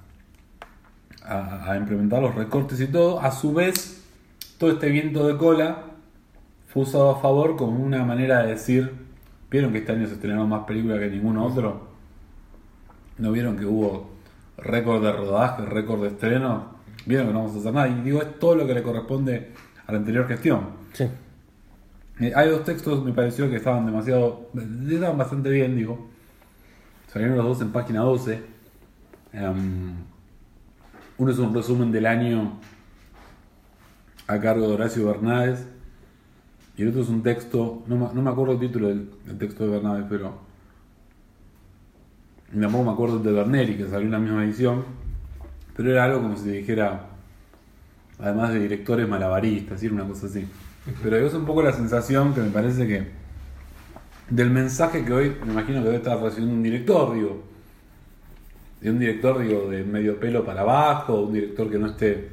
a, a implementar los recortes y todo, a su vez, todo este viento de cola fue usado a favor como una manera de decir, ¿vieron que este año se estrenaron más películas que ningún otro? ¿No vieron que hubo récord de rodaje, récord de estreno? ¿Vieron que no vamos a hacer nada? Y digo, es todo lo que le corresponde a la anterior gestión. Sí. Eh, hay dos textos, me pareció que estaban demasiado. estaban bastante bien, digo. Salieron los dos en página 12. Em, uno es un resumen del año a cargo de Horacio Bernades. Y el otro es un texto, no, me- no me acuerdo el título del, del texto de Bernades, pero. Y Tampoco me acuerdo de Berneri, que salió en la misma edición. Pero era algo como si dijera, además de directores malabaristas, era una cosa así. Pero es un poco la sensación que me parece que del mensaje que hoy, me imagino que debe estar recibiendo un director, digo, de un director, digo, de medio pelo para abajo, un director que no esté,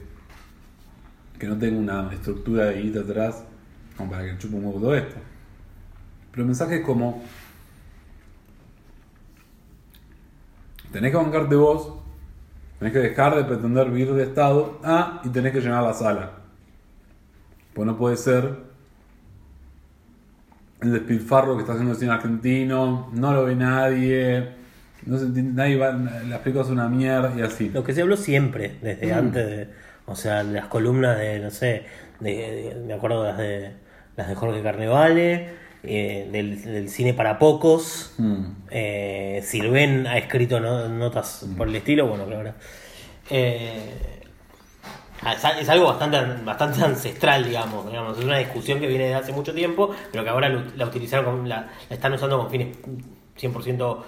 que no tenga una estructura de guita atrás, como para que chupe un poco todo esto. Pero el mensaje es como, tenés que bancarte vos, tenés que dejar de pretender vivir de Estado, ah, y tenés que llenar la sala. Pues no puede ser el despilfarro que está haciendo el cine argentino, no lo ve nadie, no se entiende, nadie va, las películas son una mierda y así. Lo que se habló siempre, Mm. desde antes de. O sea, las columnas de, no sé, de, de- me acuerdo las de las de Jorge Carnevale, eh, del, del cine para pocos. Mm. Eh, Sirven ha escrito no- notas por el estilo, bueno, claro. Eh, es algo bastante, bastante ancestral, digamos, digamos. Es una discusión que viene de hace mucho tiempo, pero que ahora lo- la utilizaron, con- la, la están usando con fines 100%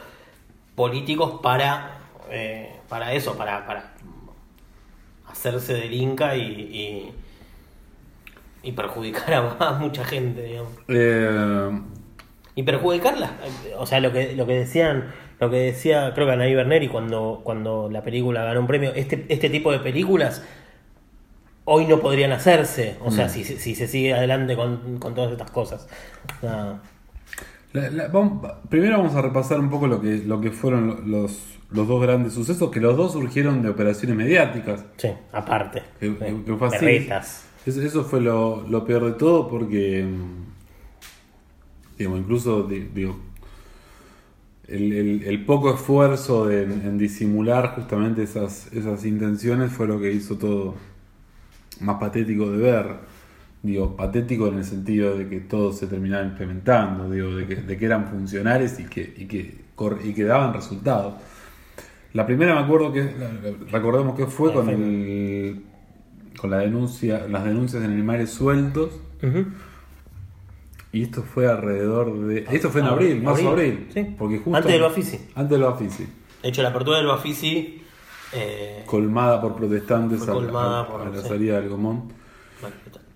políticos para, eh, para eso, para, para hacerse del Inca y, y, y perjudicar a, a mucha gente, digamos. Eh, Y perjudicarla. O sea, lo que, lo que decían, lo que decía, creo que Anaí Berneri cuando, cuando la película ganó un premio, este, este tipo de películas hoy no podrían hacerse. O sea, si, si se sigue adelante con, con todas estas cosas. O sea, la- la- vamos- primero vamos a repasar un poco lo que, lo que fueron lo- los, los dos grandes sucesos, que los dos surgieron de operaciones mediáticas. sí, aparte. Que- Sí, que- que fue así. Eso, fue lo, lo peor de todo porque, mm, digamos, incluso, di- digo, el, el- el poco esfuerzo de- en disimular justamente esas, esas intenciones fue lo que hizo todo más patético de ver. Digo, patético en el sentido de que todo se terminaba implementando, digo, de que, de que eran funcionales y que, y, que, y que daban resultados. La primera me acuerdo que, recordemos que fue con el con la denuncia, las denuncias en animales sueltos. Ujú. Y esto fue alrededor de. Esto fue en Abril, abril, marzo abril, abril. sí. Porque justo Antes del Bafisi. Antes del Bafisi. De hecho, la apertura del Bafisi. Eh, Colmada por protestantes a, colmada a- por- a la sí. salida del Gomón.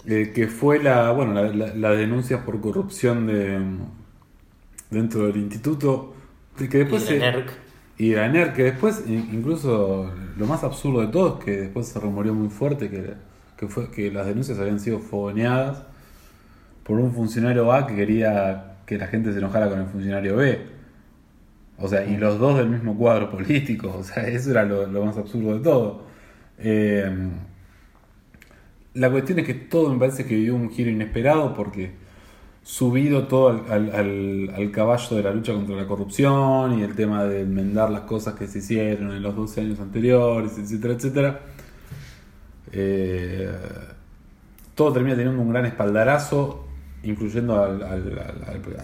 Eh, que fue la, bueno, la- la- las denuncias por corrupción de dentro del instituto. Que que después Y de se- NERC. Y ANER, que después, in- incluso lo más absurdo de todo es que después se rumoreó muy fuerte que, que, fue, que las denuncias habían sido fogoneadas por un funcionario A que quería que la gente se enojara con el funcionario B. O sea, y los dos del mismo cuadro político. O sea, eso era lo, lo más absurdo de todo. Eh, la cuestión es que todo me parece que dio un giro inesperado porque subido todo al, al- al- al caballo de la lucha contra la corrupción y el tema de enmendar las cosas que se hicieron en los 12 años anteriores, etcétera, etcétera. Eh, todo termina teniendo un gran espaldarazo, incluyendo al,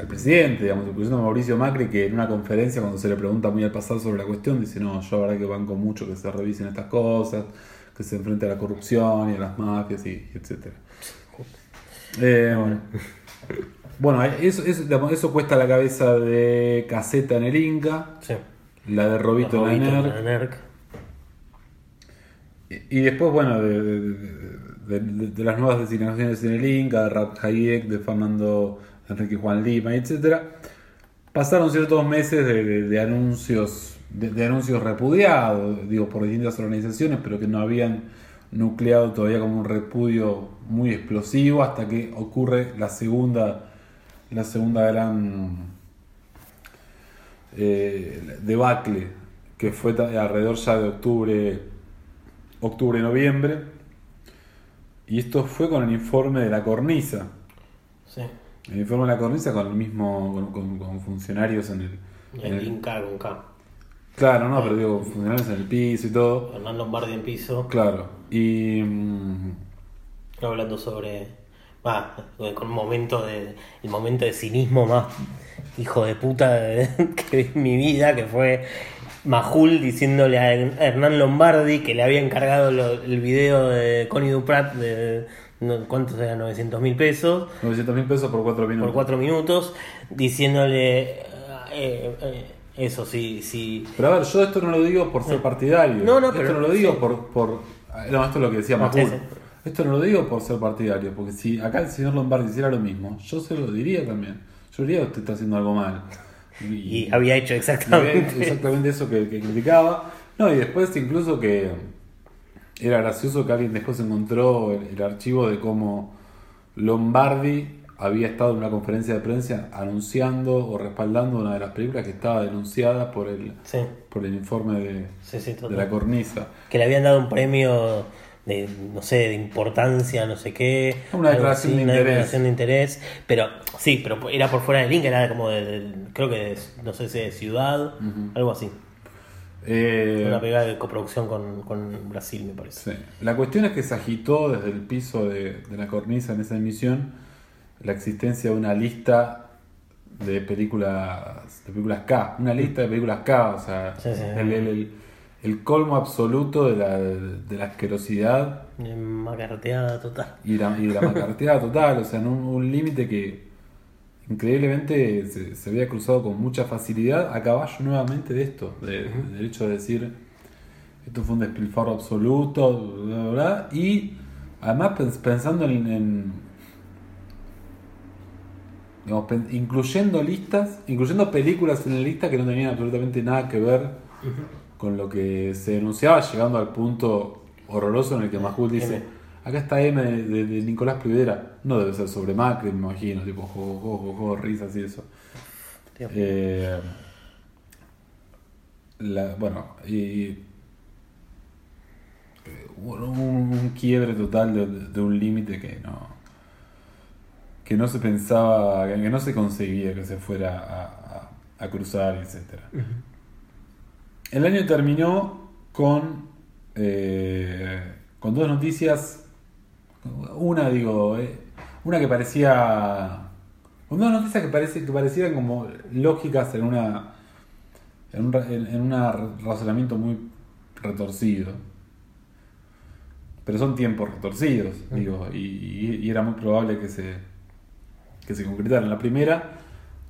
presidente, digamos, incluyendo a Mauricio Macri, que en una conferencia, cuando se le pregunta muy al pasar sobre la cuestión, dice: No, yo la verdad que banco mucho que se revisen estas cosas, que se enfrente a la corrupción y a las mafias, y, y etcétera. Eh, bueno, eso, eso, eso cuesta la cabeza de Caseta en el Inca, sí. la de Robito, Robito en en. Y y después, bueno, de, de- de- de, de- de las nuevas designaciones en el Inca, de Rap Hayek, de Fernando Enrique Juan Lima, etcétera, pasaron ciertos meses de, anuncios de, de anuncios repudiados, digo, por distintas organizaciones, pero que no habían nucleado todavía como un repudio muy explosivo hasta que ocurre la segunda la segunda gran eh, debacle que fue alrededor ya de octubre octubre noviembre y esto fue con el informe de la cornisa Sí. el informe de la cornisa con el mismo con, con- con funcionarios en el, en El el- Inca K. claro no pero digo funcionarios en el piso y todo Hernán Lombardi en piso. claro y mm, hablando sobre va con un momento de el momento de cinismo más hijo de puta de- que vi en mi vida que fue Majul diciéndole a Hernán Lombardi que le había encargado lo- el video de Connie Duprat de no, ¿cuántos eran? 900 mil pesos 900 mil pesos por 4 minutos por cuatro minutos diciéndole eh, eh, eso sí sí Pero a ver, yo esto no lo digo por ser partidario. No, no, esto pero- no lo digo sí. por, por. No, esto es lo que decía Majul. sí, sí. Esto no lo digo por ser partidario, porque si acá el señor Lombardi hiciera lo mismo, yo se lo diría también. Yo diría que usted está haciendo algo mal. y había hecho exactamente exactamente eso que, que criticaba. No, y después incluso que era gracioso que alguien después encontró el, el archivo de cómo Lombardi había estado en una conferencia de prensa anunciando o respaldando una de las películas que estaba denunciada por el, sí por el informe de, sí sí de total. la cornisa. que le habían dado un premio de, no sé, de importancia, no sé qué. Una declaración de una interés. declaración de interés. Pero sí, pero era por fuera del link, era como de, de- creo que de, no sé si de ciudad, algo así. Eh, Una pegada de coproducción con, con Brasil, me parece. sí. La cuestión es que se agitó desde el piso de, de la cornisa en esa emisión la existencia de una lista de películas de películas K, una lista de películas K, o sea, Sí, sí. el, el- el- el colmo absoluto de la, de la asquerosidad Macarteada total. y la, y de la macarteada total, o sea, en un, un límite que increíblemente se, se había cruzado con mucha facilidad a caballo nuevamente de esto, de- del hecho de decir esto fue un despilfarro absoluto, bla, bla, bla, y además pens- pensando en, en- digamos, incluyendo listas, incluyendo películas en la lista que no tenían absolutamente nada que ver con lo que se denunciaba, llegando al punto horroroso en el que Majul dice, M. acá está M de, de- de Nicolás Privera, no debe ser sobre Macri, me imagino, tipo, jo, jo, jo, jo, risas y eso. Eh, la- bueno, y eh, un, un quiebre total de, de un límite que no que no se pensaba, que no se conseguía que se fuera a, a- a cruzar, etcétera. El año terminó con eh, con dos noticias, una digo, eh, una que parecía, con dos noticias que parece que parecieran como lógicas en una en un, ra- en, en un razonamiento muy retorcido. Pero son tiempos retorcidos, digo, y, y- y era muy probable que se, que se concretaran. La primera,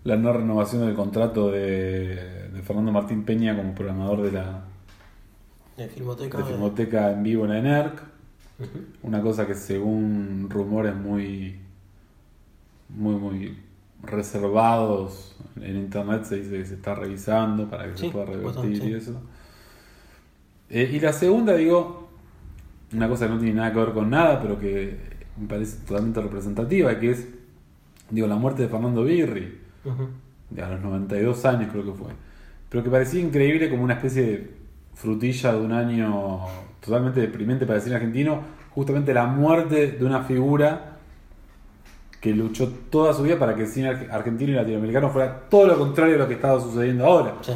la no renovación del contrato de, de Fernando Martín Peña como programador de la De Filmoteca. de Filmoteca en vivo en la ENERC. Una cosa que según rumores muy, muy, muy reservados en internet se dice que se está revisando para que Sí, se pueda revertir y eso. Eh, y la segunda, digo, una cosa que no tiene nada que ver con nada, pero que me parece totalmente representativa, que es, digo, la muerte de Fernando Birri de a los 92 años creo que fue. Pero que parecía increíble como una especie de frutilla de un año totalmente deprimente para el cine argentino, justamente la muerte de una figura que luchó toda su vida para que el cine ar- argentino y latinoamericano fuera todo lo contrario de lo que estaba sucediendo ahora. Sí.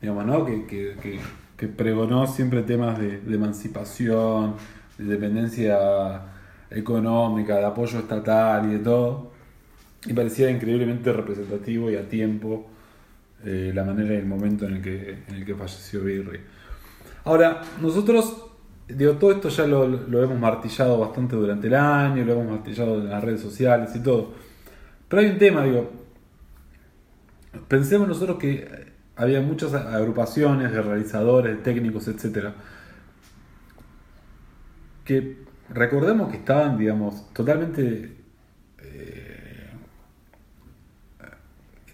Digamos, ¿no? Que, que, que, que pregonó siempre temas de, de emancipación, de dependencia económica, de apoyo estatal y de todo. Y parecía increíblemente representativo y a tiempo eh, la manera y el momento en el que, en el que falleció Birri. Ahora, nosotros, digo, todo esto ya lo, lo hemos martillado bastante durante el año, lo hemos martillado en las redes sociales y todo. Pero hay un tema, digo, pensemos nosotros que había muchas agrupaciones de realizadores, técnicos, etcétera, que recordemos que estaban, digamos, totalmente.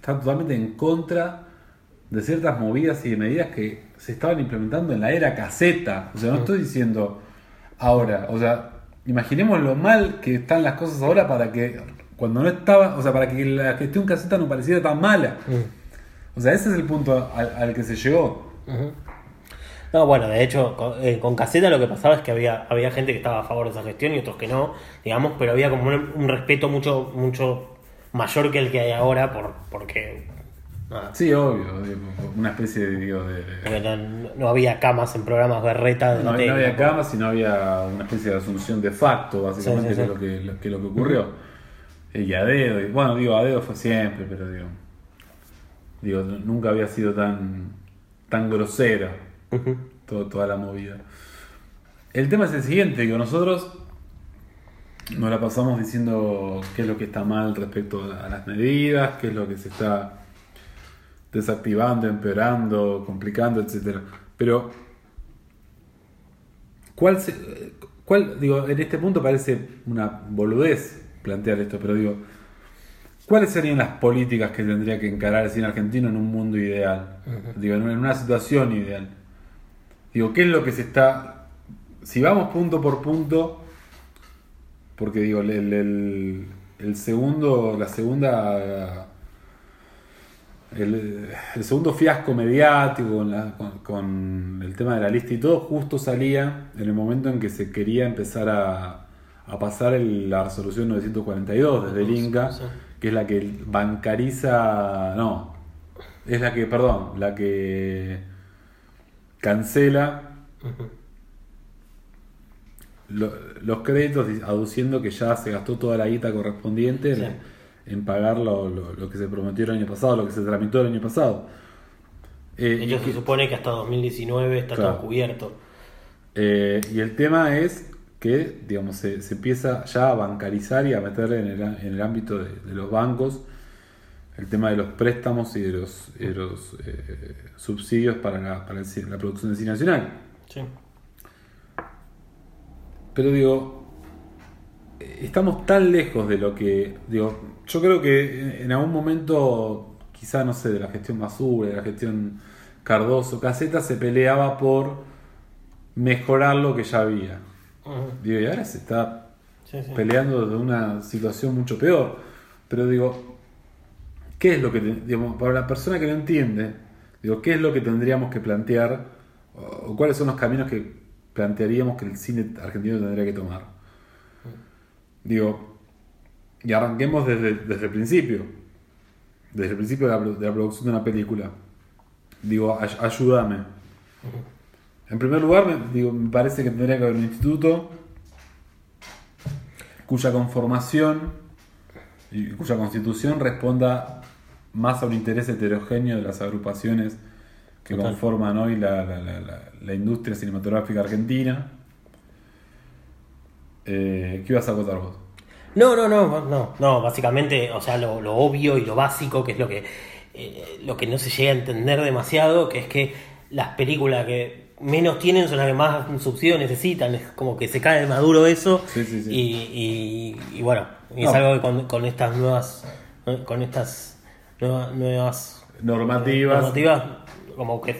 Estaban totalmente en contra de ciertas movidas y de medidas que se estaban implementando en la era caseta. O sea, no estoy diciendo ahora. O sea, imaginemos lo mal que están las cosas ahora para que cuando no estaba, o sea, para que la gestión caseta no pareciera tan mala. O sea, ese es el punto al, al que se llegó. No, bueno, de hecho, con, eh, con Caseta lo que pasaba es que había, había gente que estaba a favor de esa gestión y otros que no, digamos, pero había como un, un respeto mucho, mucho mayor que el que hay ahora por, porque, nada, Sí, obvio, digo, una especie de, digo, de- no, no había camas en programas berreta de No, no había camas, sino había una especie de asunción de facto, básicamente, Sí, sí, que es lo que, lo, que, lo que ocurrió. Y a dedo, y- bueno, digo, a dedo fue siempre, pero digo, digo nunca había sido tan, tan grosera todo- toda la movida. El tema es el siguiente, que nosotros nos la pasamos diciendo qué es lo que está mal respecto a las medidas, qué es lo que se está desactivando, empeorando, complicando, etcétera. Pero ¿cuál se- cuál digo, en este punto parece una boludez plantear esto, pero digo, ¿cuáles serían las políticas que tendría que encarar el cine argentino en un mundo ideal? Digo, en una situación ideal. Digo, ¿qué es lo que se está si vamos punto por punto porque digo, el, el- el segundo, la segunda, el, el segundo fiasco mediático con, la- con- con el tema de la lista y todo, justo salía en el momento en que se quería empezar a, a pasar el- la resolución 942 desde el Inca, que es la que bancariza, no, es la que, perdón, la que cancela lo- los créditos di- aduciendo que ya se gastó toda la guita correspondiente Sí. en, en pagar lo, lo- lo que se prometió el año pasado, lo que se tramitó el año pasado. Eh, De y, hecho, se que- supone que hasta 2019 está Claro. todo cubierto. eh, y el tema es que digamos, se, se empieza ya a bancarizar y a meterle en el, en el ámbito de, de los bancos el tema de los préstamos y de los, de los, eh, subsidios para, la, para la producción de cine nacional. Sí. Pero digo, estamos tan lejos de lo que. Digo, yo creo que en- algún momento, quizá no sé, de la gestión Basura, de la gestión Cardoso, Caseta se peleaba por mejorar lo que ya había. Digo, y ahora se está Sí, sí. peleando de una situación mucho peor. Pero digo, ¿qué es lo que, digamos, para la persona que no entiende, digo, qué es lo que tendríamos que plantear o cuáles son los caminos que plantearíamos que el cine argentino tendría que tomar? Digo, y arranquemos desde, desde el principio, desde el principio de la, pro- de la producción de una película. Digo, ay- ayúdame. En primer lugar, me, digo, me parece que tendría que haber un instituto cuya conformación y cuya constitución responda más a un interés heterogéneo de las agrupaciones que Total. conforman hoy la, la- la- la- industria cinematográfica argentina. Eh, ¿Qué ibas a acotar vos? No, no, no, no, no, básicamente, o sea, lo, lo obvio y lo básico, que es lo que, eh, lo que no se llega a entender demasiado, que es que las películas que menos tienen son las que más subsidio necesitan, es como que se cae de maduro eso, Sí, sí, sí. Y, y, y bueno, y es No. algo que con, con estas nuevas, con estas nuevas, nuevas Normativas. normativas, como que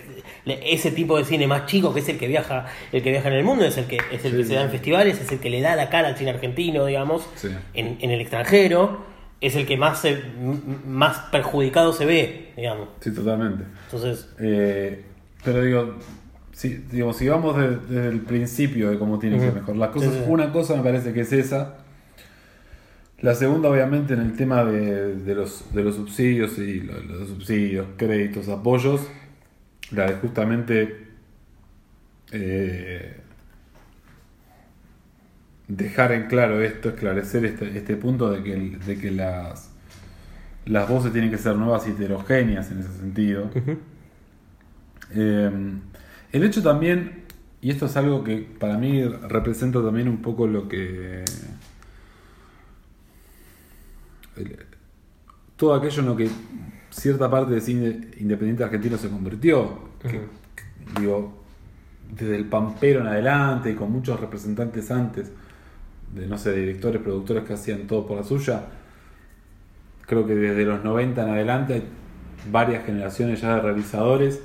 ese tipo de cine más chico que es el que viaja el que viaja en el mundo es el que es el Sí, que se da en festivales es el que le da la cara al cine argentino digamos Sí. en, en el extranjero es el que más se- más perjudicado se ve digamos Sí, totalmente. entonces Eh, pero digo, si, digamos, si vamos de- desde el principio de cómo tienen que Ujú. mejorar las cosas, Sí, una cosa me parece que es esa. La segunda, obviamente, en el tema de, de los, de los subsidios y lo- los, subsidios, créditos, apoyos, la de justamente eh, dejar en claro esto, esclarecer este, este punto de que, de que las, las voces tienen que ser nuevas y heterogéneas en ese sentido. Eh, el hecho también, y esto es algo que para mí representa también un poco lo que... todo aquello en lo que cierta parte del cine independiente argentino se convirtió. que, digo, desde el Pampero en adelante, y con muchos representantes antes, de, no sé, directores, productores que hacían todo por la suya. Creo que desde los 90 en adelante hay varias generaciones ya de realizadores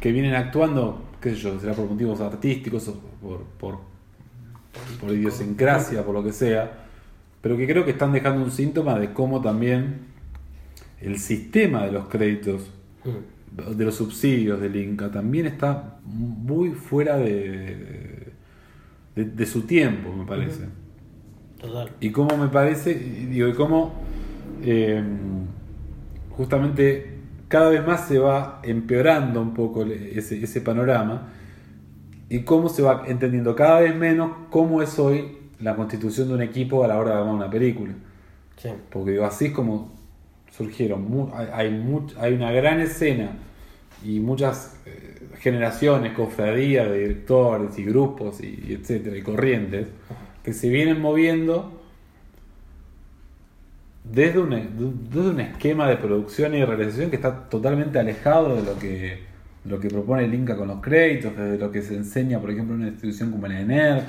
que vienen actuando, qué sé yo, será por motivos artísticos o por, por, por idiosincrasia, por lo que sea, pero que creo que están dejando un síntoma de cómo también el sistema de los créditos, Mm. de los subsidios del Inca, también está muy fuera de, de, de su tiempo, me parece. Total. Y cómo me parece, digo, y cómo eh, justamente cada vez más se va empeorando un poco ese panorama y cómo se va entendiendo cada vez menos cómo es hoy la constitución de un equipo a la hora de armar una película. Sí. Porque digo, así es como surgieron, hay, hay, una gran escena y muchas eh, generaciones, cofradías de directores y grupos y, etcétera, y corrientes que se vienen moviendo desde un, desde un esquema de producción y realización que está totalmente alejado de lo que, lo que propone el Inca con los créditos, desde lo que se enseña, por ejemplo, en una institución como la ENERC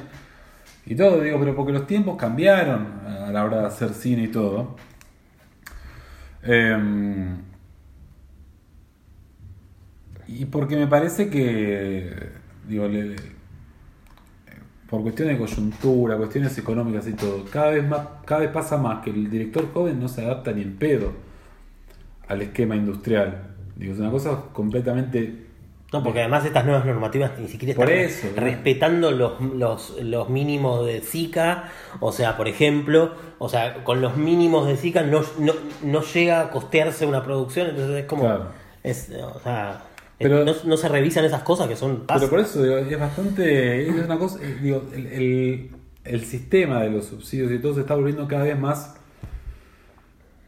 y todo, digo, pero porque los tiempos cambiaron a la hora de hacer cine y todo. Em, y porque me parece que, digo, por cuestiones de coyuntura, cuestiones económicas y todo, cada vez más, cada vez pasa más que el director joven no se adapta ni en pedo al esquema industrial. Digo, es una cosa completamente No, porque además estas nuevas normativas ni siquiera están respetando los, los, los mínimos de SICA. O sea, por ejemplo, o sea, con los mínimos de SICA no, no, no llega a costearse una producción, entonces es como. Claro. Es, o sea, Pero- no, no se revisan esas cosas que son Pero por básicas. eso digo, es bastante. Es una cosa. eh, Digo, el, el- el sistema de los subsidios y todo se está volviendo cada vez más.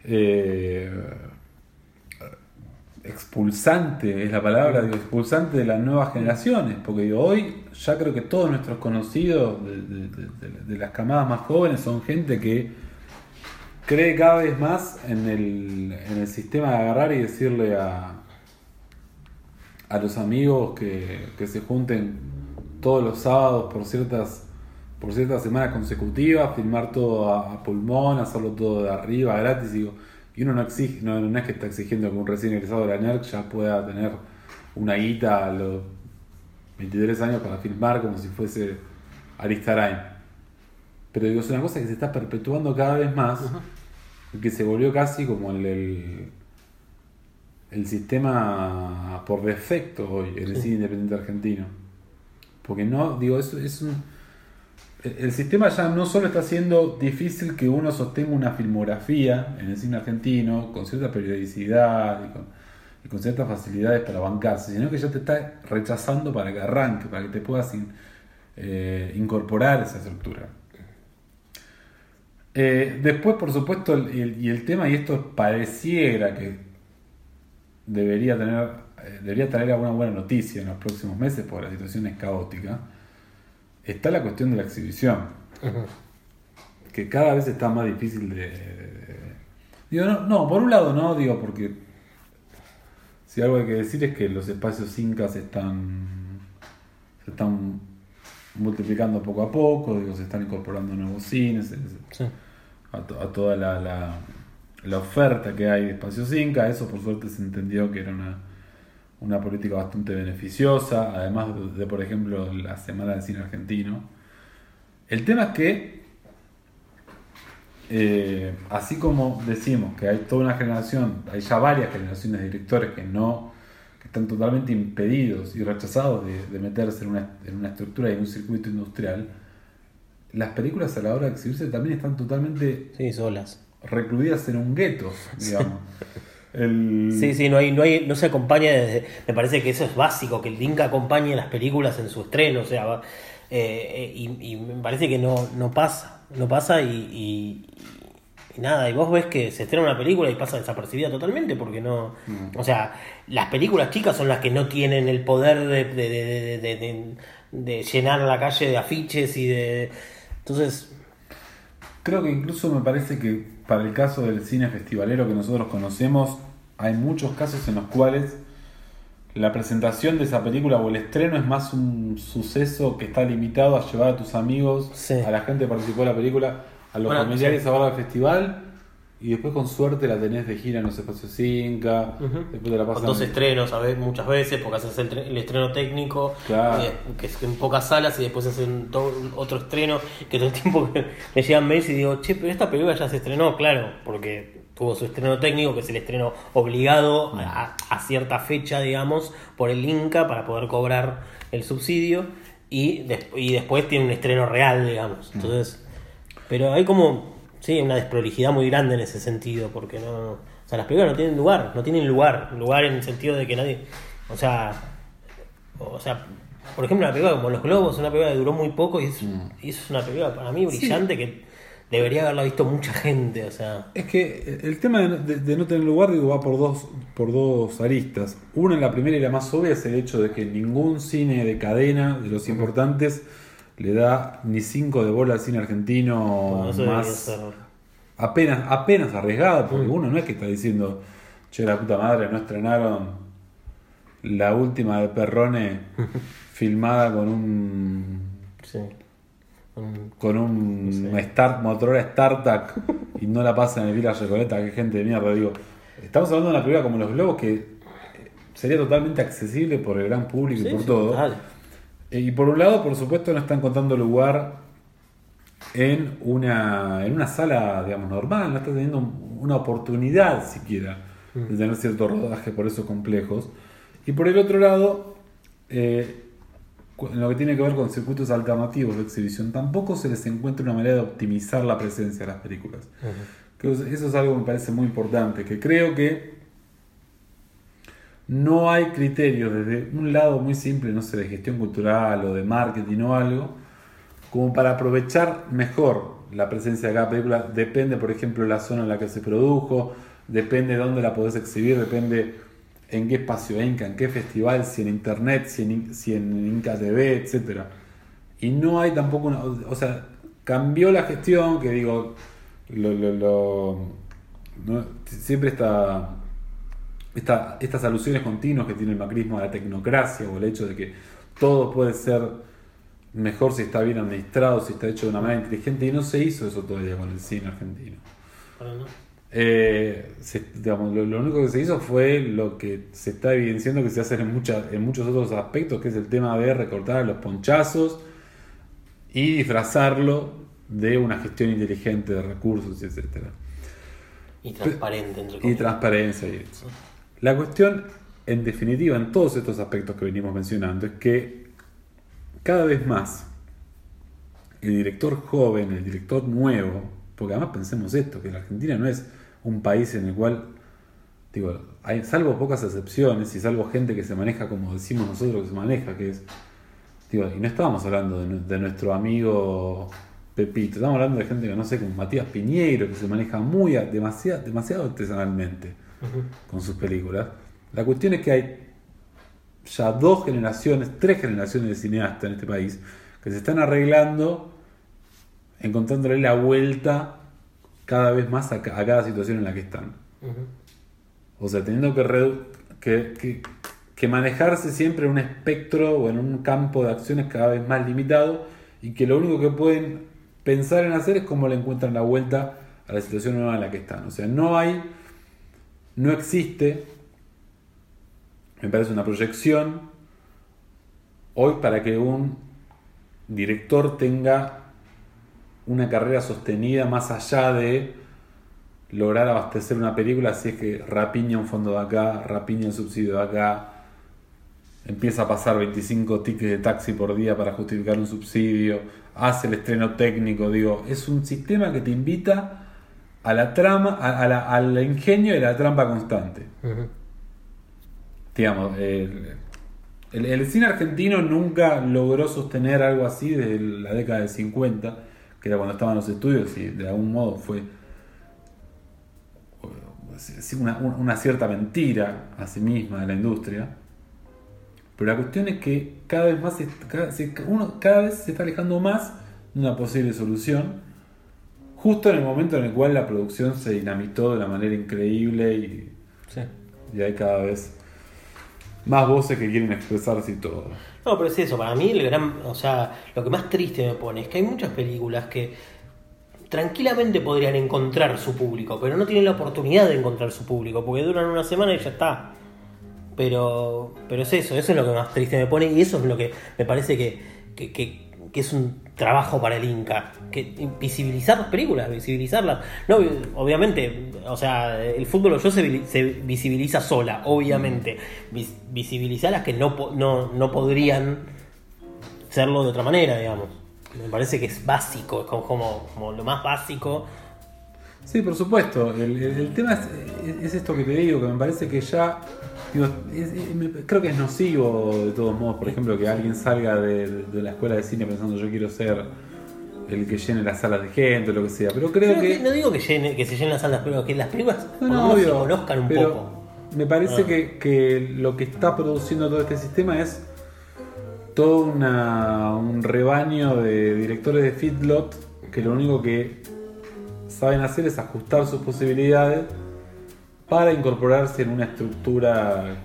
eh, expulsante es la palabra, digo, expulsante de las nuevas generaciones. Porque digo, hoy ya creo que todos nuestros conocidos de, las camadas más jóvenes son gente que cree cada vez más en el, en el sistema de agarrar y decirle a, a los amigos que, que se junten todos los sábados por ciertas por ciertas semanas consecutivas, filmar todo a, a pulmón, hacerlo todo de arriba, gratis, y uno no exige, no, no es que está exigiendo que un recién egresado de la NERC ya pueda tener una guita a los 23 años para filmar como si fuese Aristarain. Pero digo, es una cosa que se está perpetuando cada vez más, que se volvió casi como el, el, el sistema por defecto hoy en el cine independiente argentino. Porque no, digo, es, es un. El, sistema ya no solo está haciendo difícil que uno sostenga una filmografía en el cine argentino con cierta periodicidad y con, ciertas facilidades para bancarse, sino que ya te está rechazando para que arranque, para que te puedas in- eh, incorporar esa estructura. Eh, después, por supuesto, y el tema, y esto pareciera que debería tener, eh, debería traer alguna buena noticia en los próximos meses, porque la situación es caótica, está la cuestión de la exhibición, que cada vez está más difícil de... de- digo, no, no, por un lado no, digo, porque si algo hay que decir es que los espacios incas están, se están multiplicando poco a poco, digo, se están incorporando nuevos cines, Sí. a, to- a toda la, la- la oferta que hay de espacios Inca. Eso por suerte se entendió que era una, una política bastante beneficiosa, además de, de, por ejemplo, la Semana del Cine Argentino. El tema es que, eh, así como decimos que hay toda una generación, hay ya varias generaciones de directores que no que están totalmente impedidos y rechazados de, de meterse en una, en una estructura y en un circuito industrial, las películas a la hora de exhibirse también están totalmente Sí, solas. recluidas en un gueto, digamos. El- Sí, sí, no hay, no hay, no se acompaña desde. Me parece que eso es básico, que el Inca acompañe las películas en su estreno, o sea, va- eh, eh, y, y me parece que no, no pasa, no pasa y, y- y nada, y vos ves que se estrena una película y pasa desapercibida totalmente, porque no, o sea, las películas chicas son las que no tienen el poder de, de, de- de- de- de llenar la calle de afiches y de, entonces, Creo que incluso me parece que para el caso del cine festivalero que nosotros conocemos, hay muchos casos en los cuales la presentación de esa película o el estreno es más un suceso que está limitado a llevar a tus amigos, Sí. a la gente que participó de la película, a los Bueno, familiares sí. a ver al festival y después con suerte la tenés de gira en los espacios Inca, Ujú. después te la Con pasan dos estrenos, a ver, muchas veces, porque haces el, el estreno técnico, Claro. y- que es en pocas salas, y después hacen otro estreno, que todo el tiempo que me llegan mails y digo, che, pero esta película ya se estrenó, claro, porque tuvo su estreno técnico, que es el estreno obligado a, a cierta fecha, digamos, por el Inca para poder cobrar el subsidio, y, des- y después tiene un estreno real, digamos. Entonces, pero hay como, sí, una desprolijidad muy grande en ese sentido, porque no. O sea, las películas no tienen lugar, no tienen lugar. Lugar en el sentido de que nadie. O sea. O sea, por ejemplo, una película como Los Globos, una película que duró muy poco y es, y es una película para mí brillante que debería haberla visto mucha gente, o sea. Es que el tema de, de- de no tener lugar digo, va por dos, por dos aristas. Una, la primera y la más obvia, es el hecho de que ningún cine de cadena, de los importantes, le da ni cinco de bola al cine argentino debería más apenas, apenas arriesgado, porque uno no es que está diciendo, che, la puta madre, no estrenaron la última de Perrone filmada con un Sí. Un- con un No sé. Start, Motorola StarTAC y no la pasan en el Villa Recoleta, que gente de mierda, digo. Estamos hablando de una película como Los Globos que sería totalmente accesible por el gran público Sí, y por sí, todo. total. Eh, Y por un lado, por supuesto, no están contando lugar en una, en una sala, digamos, normal, no está teniendo una oportunidad siquiera de tener cierto rodaje por esos complejos. Y por el otro lado, eh, en lo que tiene que ver con circuitos alternativos de exhibición, tampoco se les encuentra una manera de optimizar la presencia de las películas. Que eso eso es algo que me parece muy importante, que creo que no hay criterios desde un lado muy simple, no sé, de gestión cultural o de marketing o algo, como para aprovechar mejor la presencia de cada película. Depende, por ejemplo, la zona en la que se produjo, depende de dónde la podés exhibir, depende en qué espacio Inca, en qué festival, si en internet, si en, en Inca TV, etc. Y no hay tampoco una. O sea, cambió la gestión, que digo, lo- lo- no- siempre está esta- estas alusiones continuas que tiene el macrismo a la tecnocracia o el hecho de que todo puede ser mejor si está bien administrado, si está hecho de una manera inteligente, y no se hizo eso todavía con el cine argentino. No- Eh, se- digamos, lo, lo único que se hizo fue lo que se está evidenciando que se hace en, muchas en muchos otros aspectos, que es el tema de recortar a los ponchazos y disfrazarlo de una gestión inteligente de recursos, etcétera Y transparente, entre y comillas. transparencia y eso. La cuestión, en definitiva, en todos estos aspectos que venimos mencionando, es que cada vez más el director joven, el director nuevo, porque además pensemos esto, que la Argentina no es un país en el cual, digo, hay, salvo pocas excepciones y salvo gente que se maneja como decimos nosotros que se maneja, que es, digo, y no estábamos hablando de, nu- de nuestro amigo Pepito, estamos hablando de gente que no sé, como Matías Piñeiro, que se maneja muy, demasiado, demasiado artesanalmente. Con sus películas. La cuestión es que hay ya dos generaciones, tres generaciones de cineastas en este país que se están arreglando, encontrándole la vuelta cada vez más a, a cada situación en la que están. O sea, teniendo que, que- que manejarse siempre en un espectro o en un campo de acciones cada vez más limitado y que lo único que pueden pensar en hacer es cómo le encuentran la vuelta a la situación nueva en la que están. O sea, no hay, no existe, me parece una proyección hoy para que un director tenga una carrera sostenida más allá de lograr abastecer una película si es que rapiña un fondo de acá, rapiña un subsidio de acá, empieza a pasar 25 tickets de taxi por día para justificar un subsidio, hace el estreno técnico, digo, es un sistema que te invita a la trama, a- a la- al ingenio y a la trampa constante. Digamos, el, el- el cine argentino nunca logró sostener algo así desde la década del 50, que era cuando estaban los estudios y de algún modo fue sí, una, un- una cierta mentira a sí misma de la industria. Pero la cuestión es que cada vez más cada, uno cada vez se está alejando más de una posible solución, justo en el momento en el cual la producción se dinamitó de una manera increíble y Sí. y hay cada vez más voces que quieren expresarse y todo. No, pero es eso, para mí el gran, o sea, lo que más triste me pone es que hay muchas películas que tranquilamente podrían encontrar su público, pero no tienen la oportunidad de encontrar su público, porque duran una semana y ya está. Pero, pero es eso, eso es lo que más triste me pone y eso es lo que me parece que, que, que- que es un trabajo para el Inca, que visibilizar las películas, visibilizarlas. No, obviamente, o sea, el fútbol yo se, vi- se visibiliza sola, obviamente. Vis- visibilizar las que no, no, no podrían serlo de otra manera, digamos. Me parece que es básico, es como, lo más básico. Sí, por supuesto. El, tema es esto que te digo, que me parece que ya. Digo, es- es- me- creo que es nocivo de todos modos, por ejemplo, que alguien salga de, de la escuela de cine pensando yo quiero ser el que llene las salas de gente o lo que sea. Pero creo Creo que. que- no digo que, llene, que se llenen las salas, pero que las películas No, no, se conozcan un pero poco. Me parece Ah. que, que lo que está produciendo todo este sistema es todo una- un rebaño de directores de feedlot que lo único que saben hacer es ajustar sus posibilidades para incorporarse en una estructura.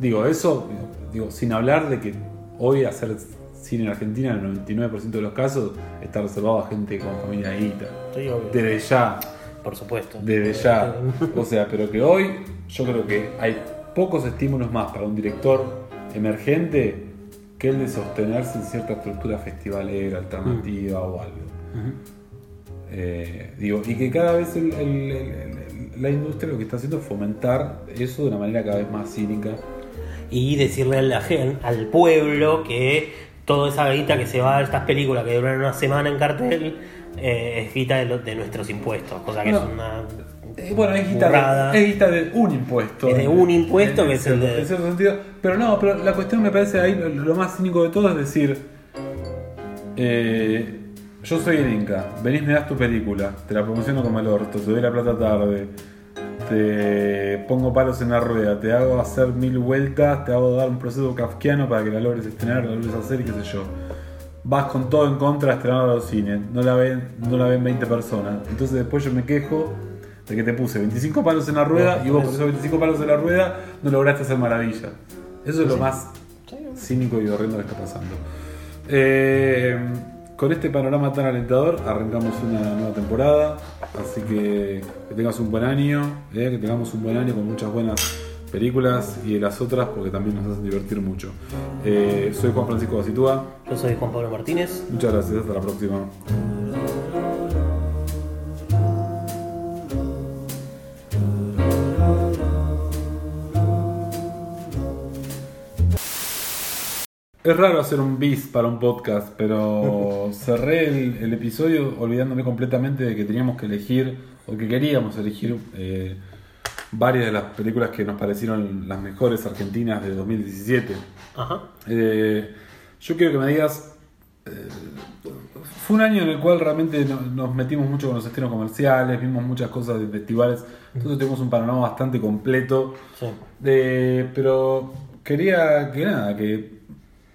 Digo, eso, digo, sin hablar de que hoy hacer cine en Argentina, en el 99% de los casos, está reservado a gente con familia de guita. Sí. Desde ya, Por supuesto. desde ya. O sea, pero que hoy yo creo que hay pocos estímulos más para un director emergente que el de sostenerse en cierta estructura festivalera, alternativa o algo. Eh, digo, y que cada vez el- el- el- el- la industria lo que está haciendo es fomentar eso de una manera cada vez más cínica. y decirle a la gen- al pueblo que toda esa guita que se va a estas películas que duran una semana en cartel eh, es guita de, lo- de nuestros impuestos, cosa que No. es una... Eh, bueno, es guita, de, es guita de un impuesto. Es de un impuesto En- que en es el cierto- de- En cierto sentido. Pero no, pero la cuestión me parece ahí lo, lo más cínico de todo es decir: eh, Yo soy el Inca, venís, me das tu película, te la promociono como el orto, te doy la plata tarde, te pongo palos en la rueda, te hago hacer mil vueltas, te hago dar un proceso kafkiano para que la logres estrenar, la logres hacer y qué sé yo. Vas con todo en contra a estrenar a los cines, no la ven, no la ven 20 personas. Entonces después yo me quejo de que te puse 25 palos en la rueda y vos por esos 25 palos en la rueda no lograste hacer maravilla. Eso es lo más cínico y horrendo que está pasando. Eh, con este panorama tan alentador arrancamos una nueva temporada, así que que tengas un buen año, eh, que tengamos un buen año con muchas buenas películas y de las otras porque también nos hacen divertir mucho. Eh, soy Juan Francisco Basitúa, Yo soy Juan Pablo Martínez. muchas gracias, hasta la próxima. Es raro hacer un bis para un podcast, pero cerré el, el episodio olvidándome completamente de que teníamos que elegir, o que queríamos elegir, eh, varias de las películas que nos parecieron las mejores argentinas de 2017. Ajá. Eh, yo quiero que me digas. eh, fue un año en el cual realmente no- nos metimos mucho con los estrenos comerciales, vimos muchas cosas de festivales, entonces tuvimos un panorama bastante completo. Sí. Eh, pero quería que nada, que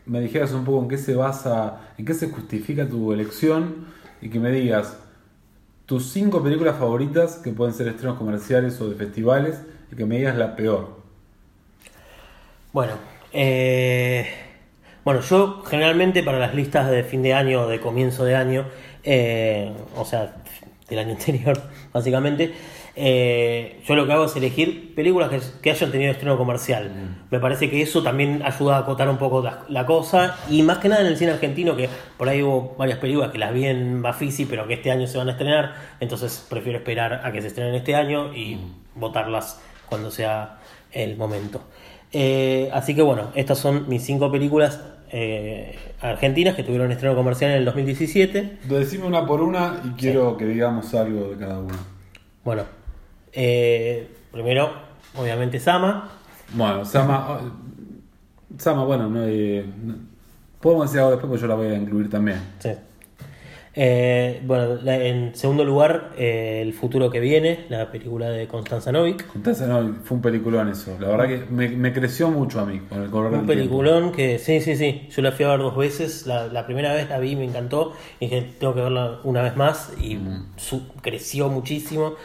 me dijeras un poco en qué se basa, en qué se justifica tu elección y que me digas tus cinco películas favoritas que pueden ser estrenos comerciales o de festivales y que me digas la peor. Bueno, eh, bueno, yo generalmente para las listas de fin de año o de comienzo de año, eh, o sea, del año anterior, básicamente, eh, yo lo que hago es elegir películas que, que hayan tenido estreno comercial. Me parece que eso también ayuda a acotar un poco la, la cosa y más que nada en el cine argentino, que por ahí hubo varias películas que las vi en Bafisi, pero que este año se van a estrenar, entonces prefiero esperar a que se estrenen este año y votarlas cuando sea el momento. Eh, así que bueno, estas son mis cinco películas eh, argentinas que tuvieron estreno comercial en el 2017. Decime una por una y quiero que digamos algo de cada una. Bueno, eh, primero, obviamente Sama. Bueno, Sama. oh, Sama, bueno, no, eh, no- podemos decir algo después porque yo la voy a incluir también. Sí. Eh, bueno, la- en segundo lugar, eh, El futuro que viene, la película de Constanza Novik. Contaste, no, fue un peliculón eso. La verdad que me, me creció mucho a mí con el correr Un del tiempo. peliculón que, sí, sí, sí, yo la fui a ver dos veces, la, la primera vez la vi, me encantó, y dije, tengo que verla una vez más, y su- creció muchísimo,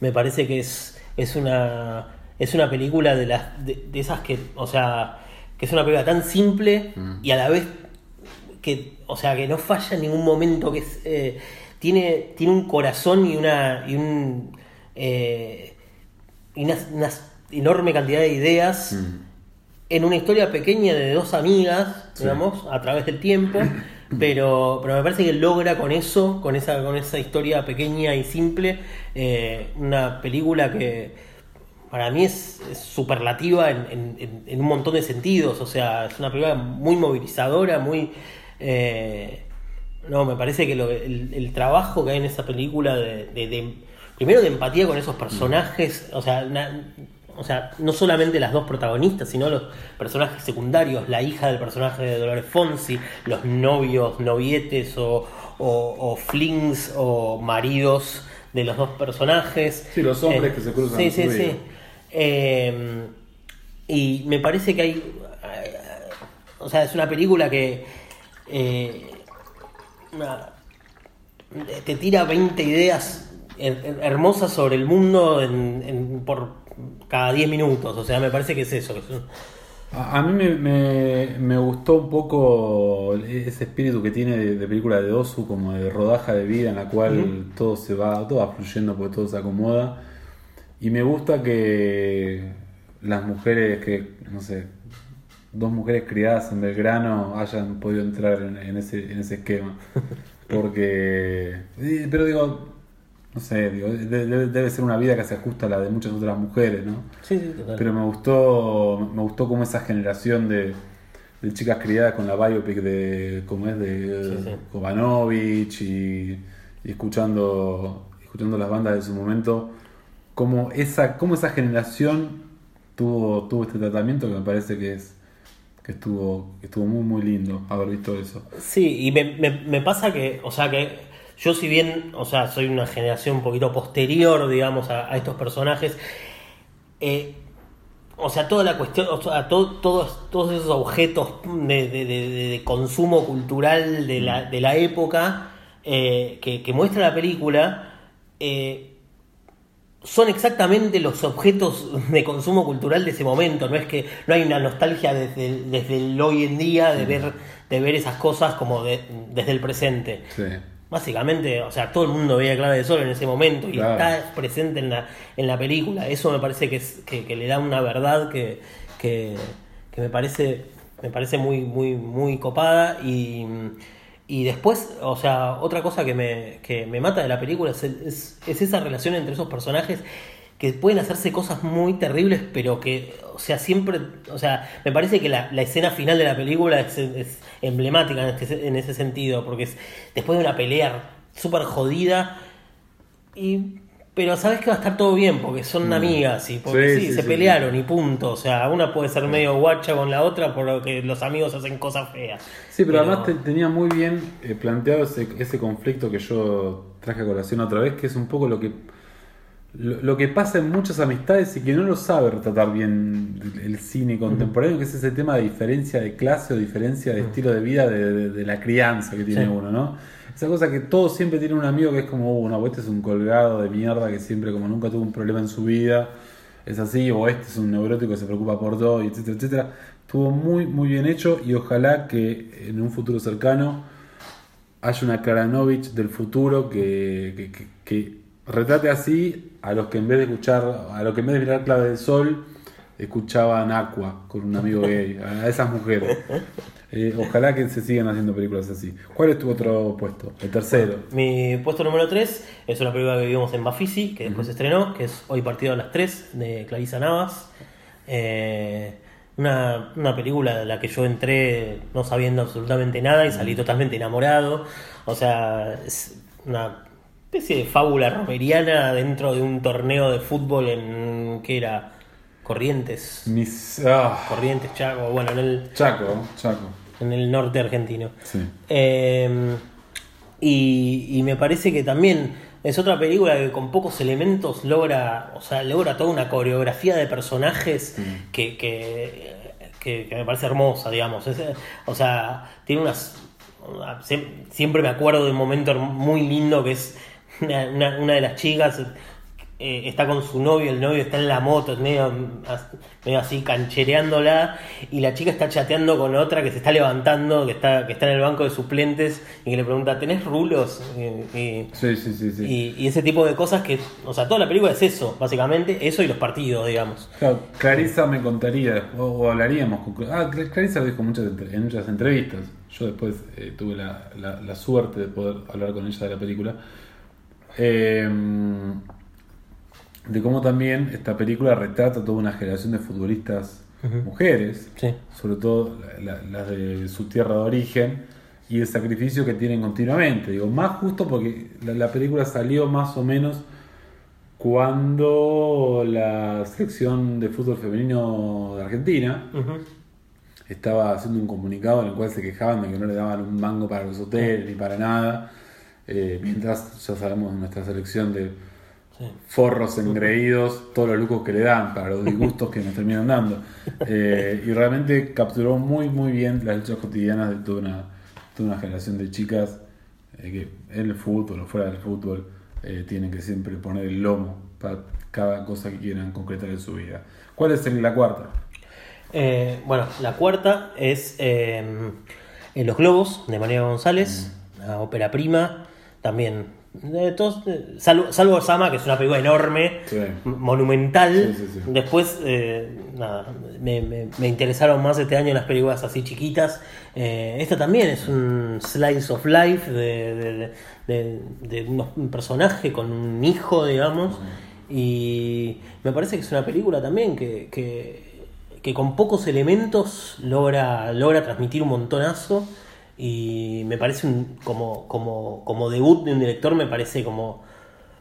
me parece que es, es una es una película de las de, de esas que, o sea, que es una película tan simple Mm. y a la vez que, o sea, que no falla en ningún momento, que es, eh, tiene, tiene un corazón y una, y un, eh, y una, una enorme cantidad de ideas Mm. en una historia pequeña de dos amigas, Sí. digamos, a través del tiempo, pero, pero me parece que logra con eso, con esa, con esa historia pequeña y simple, eh, una película que para mí es, superlativa en, en- en- un montón de sentidos, o sea, es una película muy movilizadora, muy... eh, no, me parece que lo- el, trabajo que hay en esa película de, primero de empatía con esos personajes, o sea, o sea, no solamente las dos protagonistas, sino los personajes secundarios, la hija del personaje de Dolores Fonsi, los novios, novietes o, o, o flings o maridos de los dos personajes. Sí, los hombres que se cruzan Sí, sí, sí. Eh, y me parece que hay. eh, O sea, es una película que. eh, te tira 20 ideas her- her- hermosas sobre el mundo en- en- por cada 10 minutos. O sea, me parece que es eso. A, mí me, me- me gustó un poco ese espíritu que tiene de, de película de Osu, como de rodaja de vida en la cual todo se va, todo va fluyendo porque todo se acomoda. Y me gusta que las mujeres que, no sé, dos mujeres criadas en Belgrano hayan podido entrar en, en ese, en ese esquema. Porque, eh, pero digo, no sé, digo, de- de- debe ser una vida que se ajusta a la de muchas otras mujeres, ¿no? Sí, sí, total. Pero me gustó, me gustó como esa generación de, de chicas criadas con la biopic de, como es, de Sí, y, y escuchando, escuchando las bandas de su momento, como esa, como esa generación tuvo, tuvo este tratamiento que me parece que es que estuvo, que estuvo muy muy lindo haber visto eso. Sí, y me, me, me pasa que, o sea, que yo si bien, o sea, soy una generación un poquito posterior, digamos, a, a estos personajes, eh, o sea, toda la cuestión, o sea, to- todos, todos esos objetos de, de- de- de- de consumo cultural de la, de la época eh, que, que muestra la película, eh, son exactamente los objetos de consumo cultural de ese momento. No es que no hay una nostalgia desde el, desde el hoy en día de ver, de ver esas cosas como de- desde el presente. Sí. Básicamente, o sea, todo el mundo veía Clave de Sol en ese momento y Claro. está presente en la, en la película. Eso me parece que, es, que, que le da una verdad que, que, que me parece me parece muy muy muy copada y, y después, o sea, otra cosa que me, que me mata de la película es, el- es, es esa relación entre esos personajes que pueden hacerse cosas muy terribles, pero que, o sea, siempre, o sea, me parece que la, la escena final de la película es, es emblemática en, este- en ese sentido, porque es después de una pelea súper jodida, y, pero sabes que va a estar todo bien, porque son amigas, y porque Mm. Sí, sí, sí, se sí, pelearon y punto, o sea, una puede ser medio guacha con la otra por lo que los amigos hacen cosas feas. Sí, pero, además te- tenía muy bien eh, planteado ese, ese conflicto que yo traje a colación otra vez, que es un poco lo que lo, lo que pasa en muchas amistades y que no lo sabe retratar bien el, cine contemporáneo, que es ese tema de diferencia de clase o diferencia de estilo de vida de, de- de la crianza que tiene Sí. uno, ¿no? Esa cosa que todos siempre tienen un amigo que es como, uh, no, este es un colgado de mierda que siempre como nunca tuvo un problema en su vida, es así, o este es un neurótico que se preocupa por todo, etcétera, etcétera. Estuvo muy, muy bien hecho y ojalá que en un futuro cercano haya una Karanovich del futuro que, que, que- que retrate así a los que en vez de escuchar, a los que en vez de mirar Clave del Sol, escuchaban Aqua con un amigo gay, a esas mujeres. Eh, ojalá que se sigan haciendo películas así. ¿Cuál es tu otro puesto? El tercero. Mi puesto número 3 es una película que vimos en Bafisi, que después se estrenó, que es Hoy Partido a las 3, de Clarisa Navas. Eh, una, una película de la que yo entré no sabiendo absolutamente nada y salí totalmente enamorado. O sea, es una especie de fábula romeriana dentro de un torneo de fútbol en... ¿qué era? Corrientes. Mis. ah, Corrientes, Chaco, bueno, en el, Chaco, Chaco. en el norte argentino. Sí. Eh, y, y me parece que también es otra película que con pocos elementos logra, o sea, logra toda una coreografía de personajes que, que, que- que me parece hermosa, digamos. Es, o sea, tiene unas... una- siem- siempre me acuerdo de un momento muy lindo que es una, una- una de las chicas eh, está con su novio, el novio está en la moto, es medio, medio así canchereándola, y la chica está chateando con otra que se está levantando, que está, que está en el banco de suplentes, y que le pregunta, ¿tenés rulos? Y, sí, sí, sí, sí. Y, ese tipo de cosas que, o sea, toda la película es eso, básicamente, eso y los partidos, digamos. Claro, Clarisa me contaría, o, hablaríamos con... Ah, Clarisa lo dijo muchas, en muchas entrevistas, yo después eh, tuve la, la, suerte de poder hablar con ella de la película. Eh, de cómo también esta película retrata toda una generación de futbolistas mujeres, sobre todo las de su tierra de origen, y el sacrificio que tienen continuamente. Digo, más justo porque la, película salió más o menos cuando la selección de fútbol femenino de Argentina estaba haciendo un comunicado en el cual se quejaban de que no le daban un mango para los hoteles ni para nada, eh, mientras ya sabemos nuestra selección de forros engreídos, todos los lucos que le dan para los disgustos que nos terminan dando. Eh, y realmente capturó muy, muy bien las luchas cotidianas de toda una, toda una generación de chicas eh, que en el fútbol o fuera del fútbol tienen que siempre poner el lomo para cada cosa que quieran concretar en su vida. ¿Cuál es la cuarta? bueno, la cuarta es Los Globos de María González, mm. la ópera prima, también de todos, salvo, salvo, Sama, que es una película enorme, monumental. Después, eh, nada, me, me, interesaron más este año las películas así chiquitas. Eh, esta también es un slice of life de, de, un personaje con un hijo, digamos. Y me parece que es una película también que, que, que con pocos elementos logra, logra transmitir un montonazo y me parece un, como, como, como debut de un director, me parece como...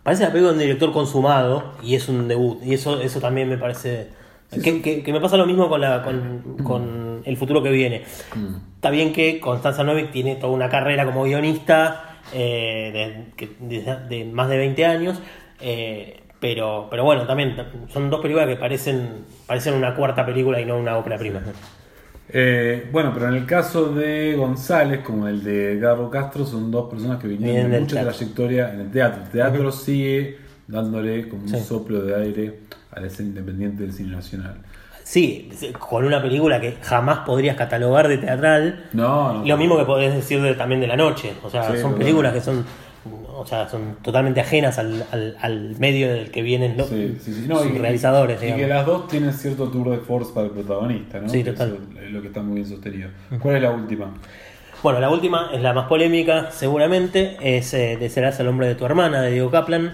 Parece la película de un director consumado y es un debut. Y eso, eso también me parece... que, que, me pasa lo mismo con, la, con, con el futuro que viene. Mm. Está bien que Constanza Novik tiene toda una carrera como guionista eh, de, de, más de 20 años, eh, pero, pero bueno, también son dos películas que parecen, parecen una cuarta película y no una ópera prima. Eh, bueno, pero en el caso de González, como el de Garro Castro, son dos personas que vinieron de mucha trayectoria en el teatro. El teatro sigue dándole como un soplo de aire a la escena independiente del cine nacional. Sí, con una película que jamás podrías catalogar de teatral. No, Lo mismo que podés decir también de La Noche. O sea, son películas que son o sea, son totalmente ajenas al, al, medio del que vienen los realizadores. Y que las dos tienen cierto tour de force para el protagonista, ¿no? Sí, total. es lo que está muy bien sostenido. ¿Cuál es la última? Bueno, la última es la más polémica, seguramente, es eh, de Serás el hombre de tu hermana, de Diego Kaplan.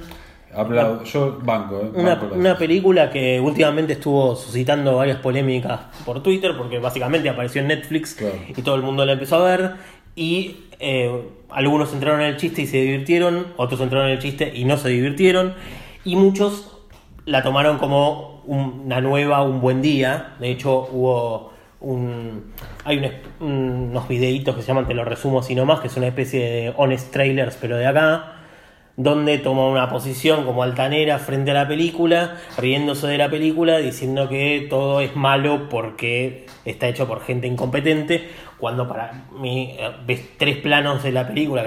yo banco, eh, una, una, película que últimamente estuvo suscitando varias polémicas por Twitter, porque básicamente apareció en Netflix y todo el mundo la empezó a ver. Y eh, algunos entraron en el chiste y se divirtieron, otros entraron en el chiste y no se divirtieron, y muchos la tomaron como una nueva, un buen día. De hecho, hubo un. Hay unos videitos que se llaman Te lo resumo así nomás, que es una especie de honest trailers, pero de acá donde toma una posición como altanera frente a la película, riéndose de la película, diciendo que todo es malo porque está hecho por gente incompetente, cuando para mí eh, ves tres planos de la película,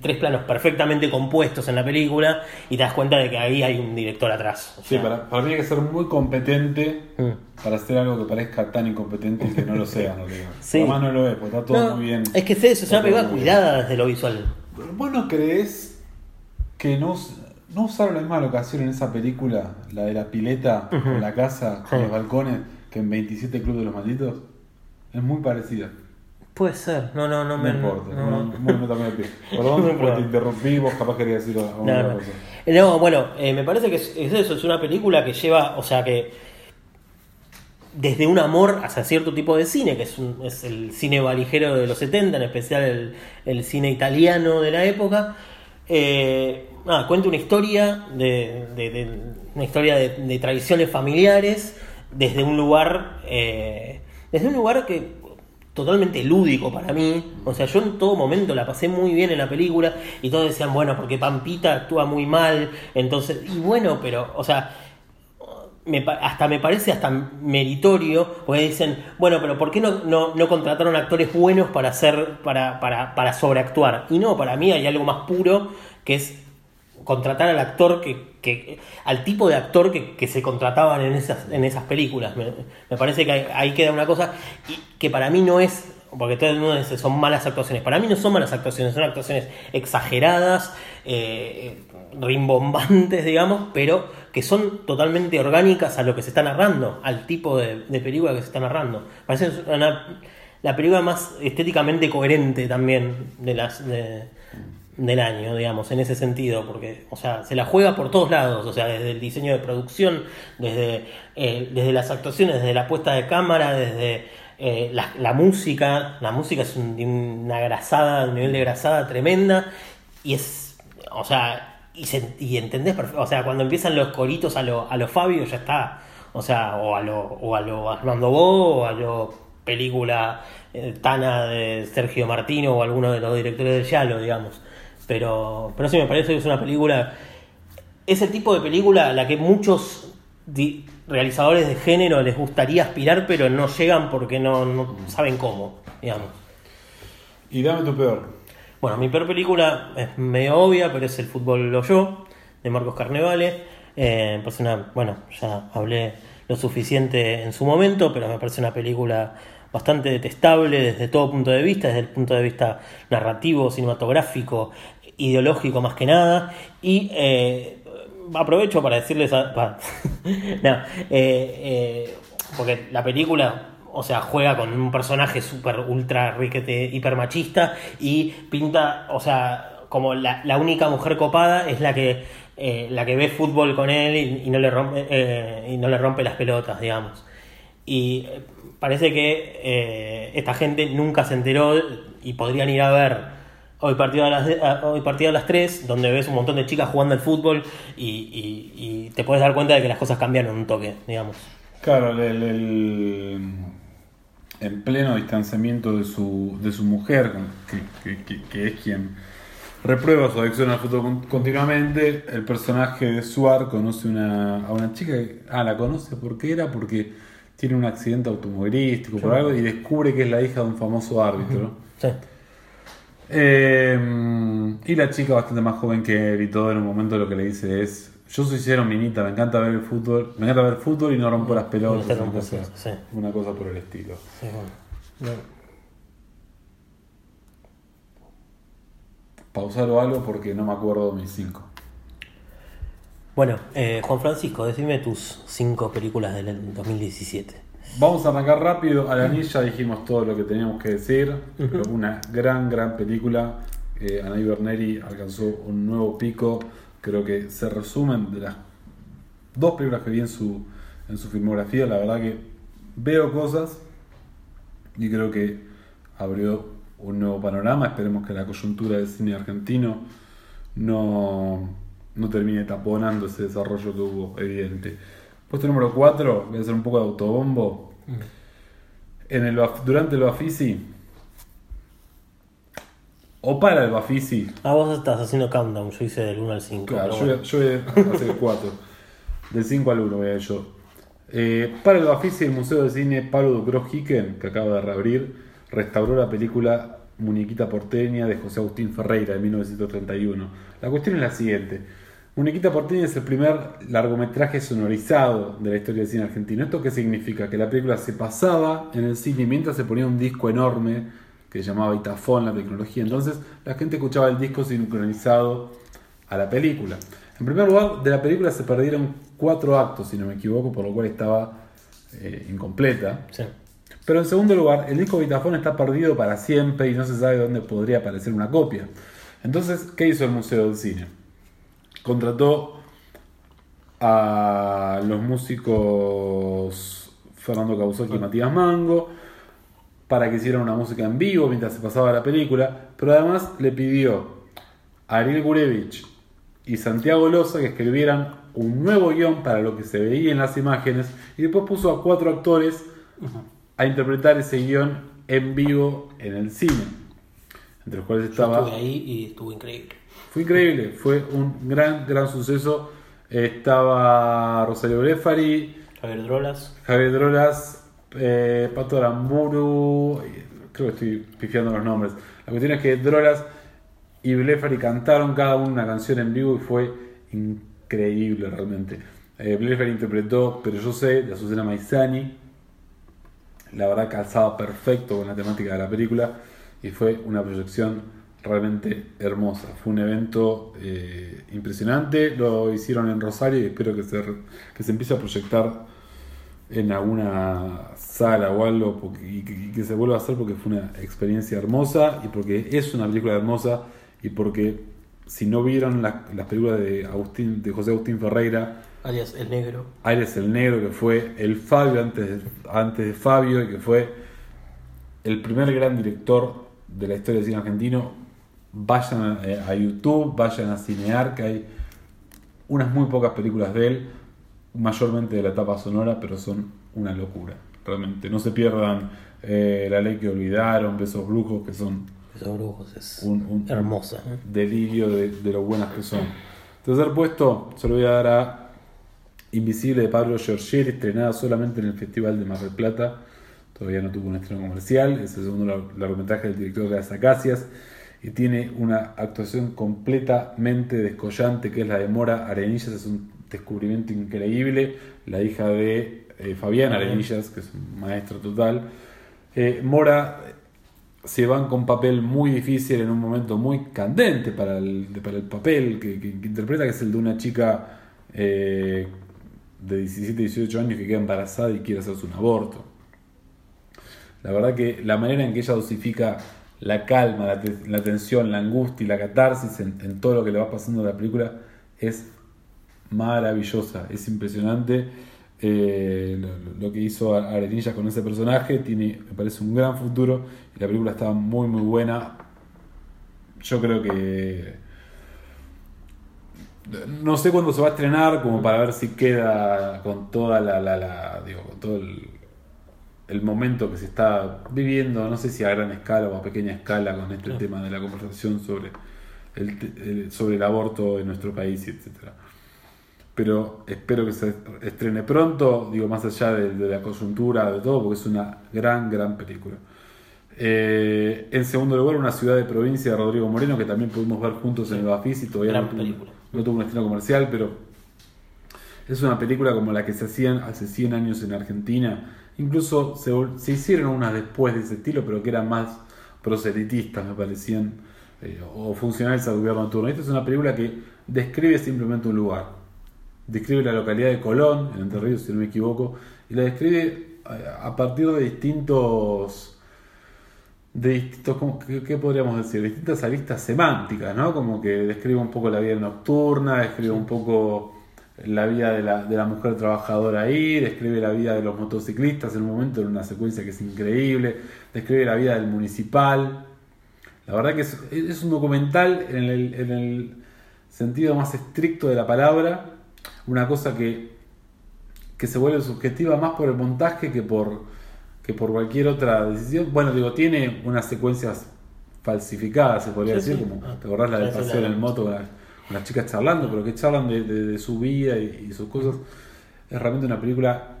tres planos perfectamente compuestos en la película, y te das cuenta de que ahí hay un director atrás. sí, para, para, mí hay que ser muy competente mm. para hacer algo que parezca tan incompetente y que no lo sea, no Sí. Además no lo es, porque está todo muy bien. Es que es eso, es una película cuidada desde lo visual. ¿Vos no crees que no, no usaron la misma locación en esa película, la de la pileta, la casa, los balcones, que en 27 Clubes de los Malditos. Es muy parecida. Puede ser, no, no, no, me importa. No, no, no, Perdón te interrumpí, vos capaz querías decir alguna cosa. Eh, no, bueno, eh, me parece que es, eso, es una película que lleva, o sea, que desde un amor hacia cierto tipo de cine, que es, un, es el cine valijero de los 70, en especial el, el cine italiano de la época, eh, cuenta una historia de, una historia de, tradiciones familiares desde un lugar eh, desde un lugar que totalmente lúdico para mí. O sea, yo en todo momento la pasé muy bien en la película y todos decían, bueno, porque Pampita actúa muy mal, entonces, y bueno, pero, o sea, hasta me parece hasta meritorio, porque dicen, bueno, pero ¿por qué no, no, contrataron actores buenos para hacer, para, para, para sobreactuar? Y no, para mí hay algo más puro que es contratar al actor que, que al tipo de actor que, que se contrataban en esas, en esas películas. Me, parece que ahí, queda una cosa y que para mí no es porque todo el mundo dice son malas actuaciones. Para mí no son malas actuaciones, son actuaciones exageradas, eh, rimbombantes, digamos, pero que son totalmente orgánicas a lo que se está narrando, al tipo de, de película que se está narrando. Parece una- la película más estéticamente coherente también de las de- del año, digamos, en ese sentido, porque, o sea, se la juega por todos lados, o sea, desde el diseño de producción, desde, eh, desde las actuaciones, desde la puesta de cámara, desde eh, la, la música, la música es un- una grasada, un nivel de grasada tremenda, y es, o sea, y, se- y entendés, o sea, cuando empiezan los coritos a lo, a lo Fabio ya está, o sea, o a lo, o a lo Armando Bo, o a lo película eh, Tana de Sergio Martino o alguno de los directores del Yalo, digamos. Pero, pero sí me parece que es una película, ese tipo de película a la que muchos realizadores de género les gustaría aspirar, pero no llegan porque no, no saben cómo, digamos. Y dame tu peor. Bueno, mi peor película es medio obvia, pero es El fútbol lo yo, de Marcos Carnevale. Eh, una, bueno, ya hablé lo suficiente en su momento, pero me parece una película bastante detestable desde todo punto de vista, desde el punto de vista narrativo, cinematográfico, ideológico más que nada. Y eh, aprovecho para decirles... a- no, eh, eh, porque la película o sea, juega con un personaje súper ultra riquete, hiper machista y pinta, o sea, como la, la única mujer copada es la que la que ve fútbol con él y, no le rompe y no le rompe las pelotas, digamos. Y parece que esta gente nunca se enteró y podrían ir a ver hoy partido a las de- a- hoy partido a las 3, donde ves un montón de chicas jugando al fútbol y, y- y te puedes dar cuenta de que las cosas cambiaron un toque, digamos. Claro, el, el- en pleno distanciamiento de su, de su mujer, que, que- que- que es quien reprueba su adicción al fútbol con- continuamente, el personaje de Suar conoce una, a una chica, que- ah, la conoce, ¿por qué era? Porque tiene un accidente automovilístico por algo y descubre que es la hija de un famoso árbitro. Sí. Eh, y la chica bastante más joven que él y todo en un momento lo que le dice es yo soy cero minita, me encanta ver el fútbol, me encanta ver fútbol y no rompo las pelotas, No rompo, sí. una cosa por el estilo. Sí, bueno. No. Pausar o algo porque no me acuerdo de mis cinco. Bueno, eh, Juan Francisco, decime tus cinco películas del 2017. Vamos a arrancar rápido. A la ya dijimos todo lo que teníamos que decir. pero Una gran, gran película. Eh, Anaí Berneri alcanzó un nuevo pico. Creo que se resumen de las dos películas que vi en su, en su filmografía. La verdad que veo cosas y creo que abrió un nuevo panorama. Esperemos que la coyuntura del cine argentino no, no termine taponando ese desarrollo que hubo, evidente. Puesto número 4, voy a hacer un poco de autobombo. En el, durante el Bafisi, o para el Bafisi, Ah, vos estás haciendo countdown, yo hice del 1 al 5. Claro, yo, bueno. yo voy a hacer 4. Del 5 al 1 voy a ir yo. Eh, para el Bafisi, el Museo de Cine Pablo Ducros Hicken, que acaba de reabrir, restauró la película Muñequita Porteña de José Agustín Ferreira de 1931. La cuestión es la siguiente. Muñequita Porteña es el primer largometraje sonorizado de la historia del cine argentino. ¿Esto qué significa? Que la película se pasaba en el cine mientras se ponía un disco enorme que se llamaba Itafón, la tecnología. Entonces la gente escuchaba el disco sincronizado a la película. En primer lugar, de la película se perdieron cuatro actos, si no me equivoco, por lo cual estaba eh, incompleta. Sí. Pero en segundo lugar, el disco Vitafone está perdido para siempre y no se sabe dónde podría aparecer una copia. Entonces, ¿qué hizo el Museo del Cine? Contrató a los músicos Fernando Causoki y Matías Mango para que hicieran una música en vivo mientras se pasaba la película, pero además le pidió a Ariel Gurevich y Santiago Loza que escribieran un nuevo guion para lo que se veía en las imágenes y después puso a cuatro actores a interpretar ese guion en vivo en el cine, entre los cuales Yo estaba... estuve ahí y estuvo increíble. Fue increíble, fue un gran, gran suceso. Estaba Rosario Brefari, Javier Drolas. Javier Drolas, eh, Pato Aramburu, creo que estoy pifiando los nombres. La cuestión es que Drolas y Blefari cantaron cada uno una canción en vivo y fue increíble realmente. Eh, Blefari interpretó Pero yo sé de Azucena Maizani, la verdad calzaba perfecto con la temática de la película y fue una proyección realmente hermosa. Fue un evento eh, impresionante, lo hicieron en Rosario y espero que se, que se empiece a proyectar en alguna sala o algo y, que, se vuelva a hacer porque fue una experiencia hermosa y porque es una película hermosa y porque si no vieron las películas de Agustín de José Agustín Ferreira alias el negro alias el negro que fue el Fabio antes antes de Fabio y que fue el primer gran director de la historia del cine argentino vayan a, a YouTube vayan a Cinear que hay unas muy pocas películas de él mayormente de la etapa sonora, pero son una locura, realmente. No se pierdan eh, La ley que olvidaron, Besos Brujos, que son... Besos Brujos es un, hermosa. ¿eh? Delirio de, lo buenas que son. Tercer puesto, se lo voy a dar a Invisible de Pablo Giorgieri, estrenada solamente en el Festival de Mar del Plata. Todavía no tuvo un estreno comercial. Es el segundo largometraje del director de las Acacias. Y tiene una actuación completamente descollante, que es la de Mora Arenillas. Es un descubrimiento increíble, la hija de eh, Fabián Arenillas, que es un maestro total. Eh, Mora se van con papel muy difícil en un momento muy candente para el, para el papel que, interpreta, que es el de una chica eh, de 17, 18 años que queda embarazada y quiere hacerse un aborto. La verdad que la manera en que ella dosifica la calma, la, tensión, la angustia y la catarsis en, todo lo que le va pasando en la película es maravillosa, es impresionante eh, lo, que hizo Arenilla con ese personaje, tiene, me parece un gran futuro y la película está muy muy buena. Yo creo que no sé cuándo se va a estrenar, como para ver si queda con toda la, la, digo, con todo el, el, momento que se está viviendo, no sé si a gran escala o a pequeña escala con este tema de la conversación sobre el, sobre el aborto en nuestro país, etcétera pero espero que se estrene pronto, digo, más allá de, la coyuntura, de todo, porque es una gran, gran película. Eh, en segundo lugar, una ciudad de provincia de Rodrigo Moreno, que también pudimos ver juntos en el Bafis y todavía no tuvo, un estreno comercial, pero es una película como la que se hacían hace 100 años en Argentina. Incluso se, hicieron unas después de ese estilo, pero que eran más proselitistas, me parecían, eh, o funcionales al gobierno turno. Esta es una película que describe simplemente un lugar describe la localidad de Colón, en Entre Ríos, si no me equivoco, y la describe eh, a partir de distintos de distintos, ¿qué, podríamos decir? Distintas aristas semánticas, ¿no? Como que describe un poco la vida nocturna, describe un poco la vida de la, de la, mujer trabajadora ahí, describe la vida de los motociclistas en un momento, en una secuencia que es increíble, describe la vida del municipal. La verdad que es, es un documental en el, en el sentido más estricto de la palabra, una cosa que, que se vuelve subjetiva más por el montaje que por, que por cualquier otra decisión. Bueno, digo, tiene unas secuencias falsificadas, se podría decir, como ah, te acordás la de paseo en el moto las chicas charlando, pero que charlan de, su vida y, sus cosas. Es realmente una película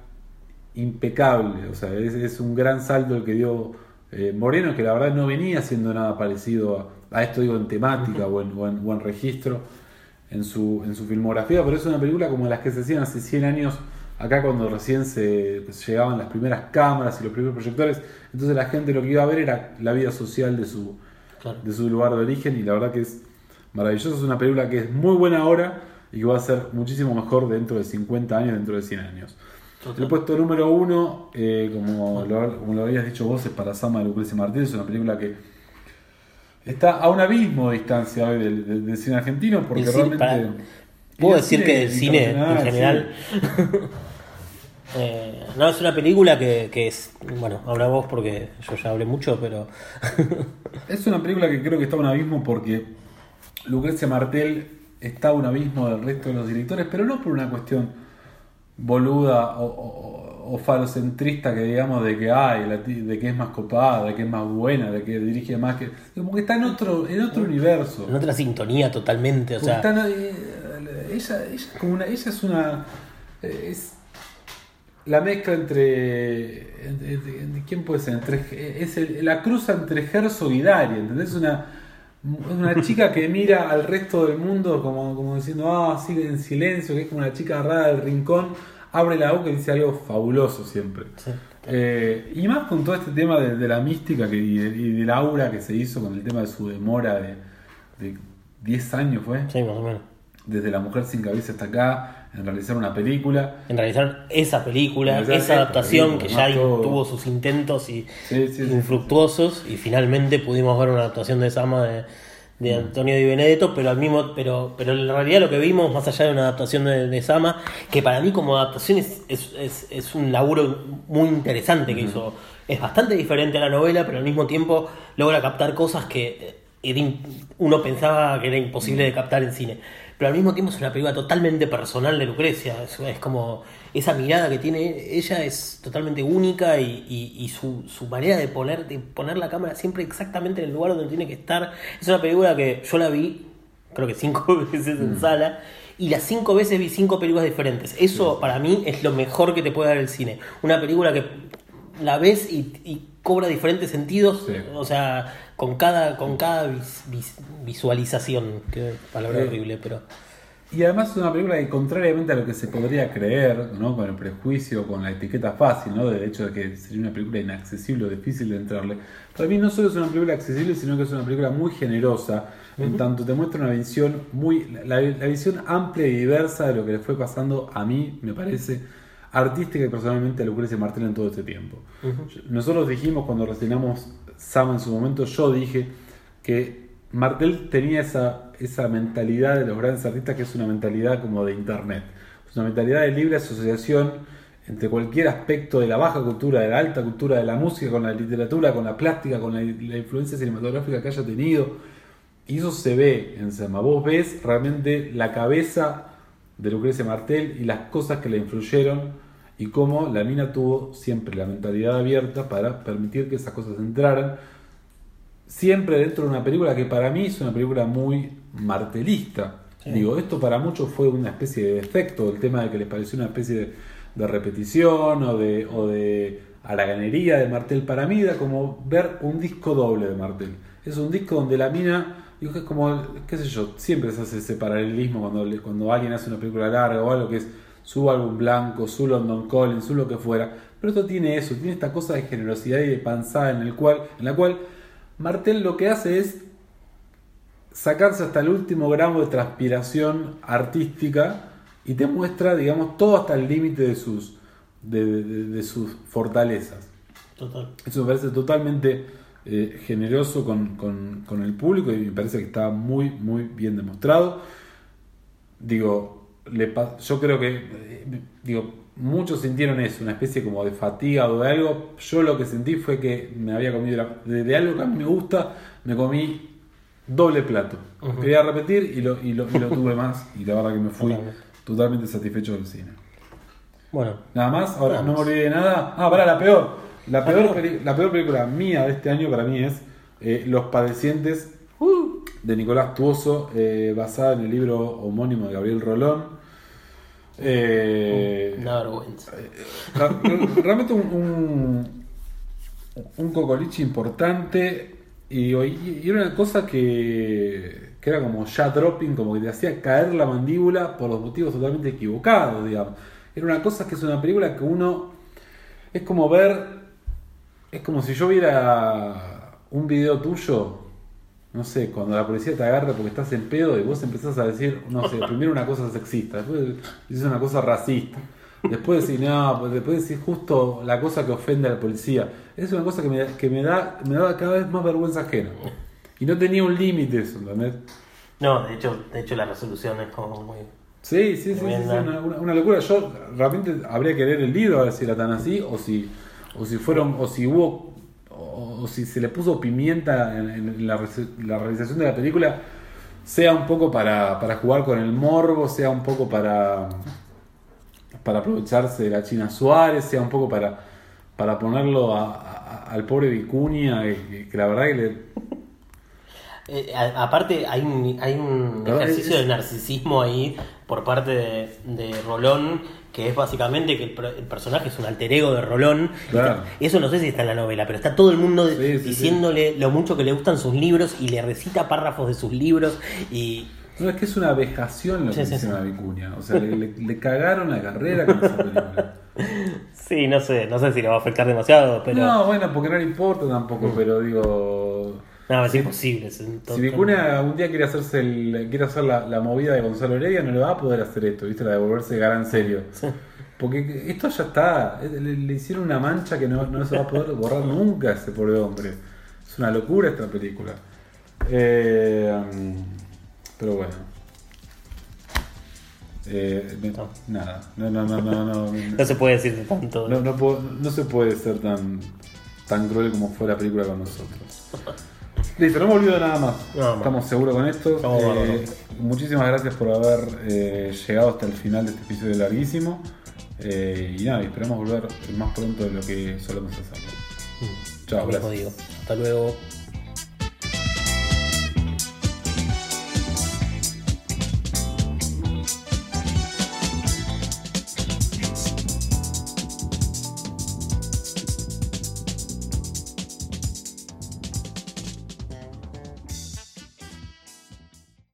impecable, o sea, es, un gran salto el que dio eh, Moreno, que la verdad no venía haciendo nada parecido a, esto, digo, en temática o en, o en registro en su, en su filmografía, pero es una película como las que se hacían hace 100 años, acá cuando recién se llegaban las primeras cámaras y los primeros proyectores, entonces la gente lo que iba a ver era la vida social de su, de su lugar de origen y la verdad que es maravilloso, es una película que es muy buena ahora y que va a ser muchísimo mejor dentro de 50 años, dentro de 100 años. El puesto número uno, eh, como, lo, como lo habías dicho vos, es para Sama de Lucrecia Martínez, es una película que está a un abismo de distancia hoy del, cine argentino porque realmente... Puedo decir que el cine en general... Eh, no, es una película que, es... Bueno, habla vos porque yo ya hablé mucho, pero... es una película que creo que está a un abismo porque Lucrecia Martel está a un abismo del resto de los directores, pero no por una cuestión boluda o o falocentrista que digamos de que hay, de que es más copada, de que es más buena, de que dirige más que. Como que está en otro, en otro universo. En otra sintonía totalmente. O sea. Eh, ella, ella, como una, ella es una. Eh, es la mezcla entre, ¿Quién puede ser? Entre, es la cruza entre Herzog y Daria, ¿entendés? Una, una chica que mira al resto del mundo como, como diciendo, ah, sigue en silencio, que es como una chica rara del rincón, abre la boca y dice algo fabuloso siempre. Eh, y más con todo este tema de, la mística que, y, de, del aura que se hizo con el tema de su demora de, de 10 años, ¿fue? Sí, más o menos. Desde La Mujer Sin Cabeza hasta acá, en realizar una película. En realizar esa película, esa adaptación que ya tuvo sus intentos y infructuosos y finalmente pudimos ver una adaptación de Sama de, de mm. Antonio Di Benedetto, pero al mismo, pero, pero en realidad lo que vimos, más allá de una adaptación de, Sama, que para mí como adaptación es, es, es, un laburo muy interesante que hizo. Es bastante diferente a la novela, pero al mismo tiempo logra captar cosas que uno pensaba que era imposible de captar en cine pero al mismo tiempo es una película totalmente personal de Lucrecia. Es, como esa mirada que tiene ella es totalmente única y, su, manera de poner, de poner la cámara siempre exactamente en el lugar donde tiene que estar. Es una película que yo la vi, creo que cinco veces en mm. sala. Y las cinco veces vi cinco películas diferentes. Eso para mí es lo mejor que te puede dar el cine. Una película que la ves y, cobra diferentes sentidos. O sea, con cada, con cada visualización, que palabra horrible, pero... Y además es una película que contrariamente a lo que se podría creer, ¿no? con el prejuicio, con la etiqueta fácil, ¿no? del hecho de que sería una película inaccesible o difícil de entrarle, para mí no solo es una película accesible, sino que es una película muy generosa, en tanto te muestra una visión muy, la, visión amplia y diversa de lo que le fue pasando a mí, me parece, artística y personalmente a Lucrecia Martel en todo este tiempo. Nosotros dijimos cuando reseñamos Sama en su momento, yo dije que Martel tenía esa, esa mentalidad de los grandes artistas que es una mentalidad como de internet. Es una mentalidad de libre asociación entre cualquier aspecto de la baja cultura, de la alta cultura, de la música, con la literatura, con la plástica, con la, influencia cinematográfica que haya tenido. Y eso se ve en Sama. Vos ves realmente la cabeza de Lucrecia Martel y las cosas que le influyeron y cómo la mina tuvo siempre la mentalidad abierta para permitir que esas cosas entraran, siempre dentro de una película que para mí es una película muy martelista. Digo, esto para muchos fue una especie de defecto, el tema de que les pareció una especie de, repetición o de, o de haraganería de Martel. Para mí era como ver un disco doble de Martel. Es un disco donde la mina, digo, es como, qué sé yo, siempre se hace ese paralelismo cuando, cuando alguien hace una película larga o algo que es su álbum blanco, su London Calling, su lo que fuera. Pero esto tiene eso, tiene esta cosa de generosidad y de panzada en, el cual, en la cual Martel lo que hace es sacarse hasta el último gramo de transpiración artística y te muestra, digamos, todo hasta el límite de sus, de, sus fortalezas. Total. Eso me parece totalmente eh, generoso con, con, el público y me parece que está muy, muy bien demostrado. Digo, yo creo que, eh, digo, muchos sintieron eso, una especie como de fatiga o de algo. Yo lo que sentí fue que me había comido, de, algo que a mí me gusta, me comí doble plato. Quería repetir y lo, y, lo, tuve más y la verdad que me fui totalmente satisfecho del cine. Bueno. Nada más, ahora no me olvidé de nada. Ah, para la peor. La peor, la peor película mía de este año para mí es eh, Los Padecientes uh. de Nicolás Tuoso, eh, basada en el libro homónimo de Gabriel Rolón. Eh, Una vergüenza. Eh, realmente un, un, cocoliche importante y, y, era una cosa que, que, era como ya dropping, como que te hacía caer la mandíbula por los motivos totalmente equivocados, digamos. Era una cosa que es una película que uno es como ver, es como si yo viera un video tuyo no sé, cuando la policía te agarra porque estás en pedo y vos empezás a decir, no sé, primero una cosa sexista, después dices una cosa racista, después decís, no, pues después decís justo la cosa que ofende a la policía. Es una cosa que me, que me, da, me da cada vez más vergüenza ajena. Y no tenía un límite eso, ¿entendés? No, de hecho, de hecho la resolución es como muy... Sí, sí, sí, sí, una, locura. Yo realmente habría que leer el libro a ver si era tan así o si, o si fueron, o si hubo o, si se le puso pimienta en, la, realización de la película, sea un poco para, jugar con el morbo, sea un poco para, para aprovecharse de la China Suárez, sea un poco para, para ponerlo al pobre Vicuña, que, la verdad que le... Eh, a- aparte, hay un, hay un ejercicio es- de narcisismo ahí por parte de, de Rolón, que es básicamente que el, per- el personaje es un alter ego de Rolón. Claro. eso no sé si está en la novela, pero está todo el mundo Sí, sí, diciéndole lo mucho que le gustan sus libros y le recita párrafos de sus libros. Y No, es que es una vejación lo que hicieron a Vicuña. O sea, le, le- le cagaron la carrera con esa película. sí, no sé, no sé si le va a afectar demasiado, pero No, bueno, porque no le importa tampoco, pero digo. No, es imposible. es un- Si Vicuña un día quiere hacerse el, quiere hacer la, la movida de Gonzalo Heredia, no le va a poder hacer esto, ¿viste? La de volverse gran serio. Porque esto ya está. Le, le hicieron una mancha que no, no se va a poder borrar nunca ese pobre hombre. Es una locura esta película. Eh, pero bueno. Eh, me- No. nada. No, no, no, no. no, No se puede decir tanto. no, no puedo- no se puede ser tan, tan cruel como fue la película con nosotros. Listo, no me olvido de nada más. Estamos seguros con esto. Eh, muchísimas gracias por haber eh, llegado hasta el final de este episodio larguísimo. Eh, y nada, esperamos volver más pronto de lo que solemos hacerlo. Chao, Lo mismo gracias. digo. Hasta luego.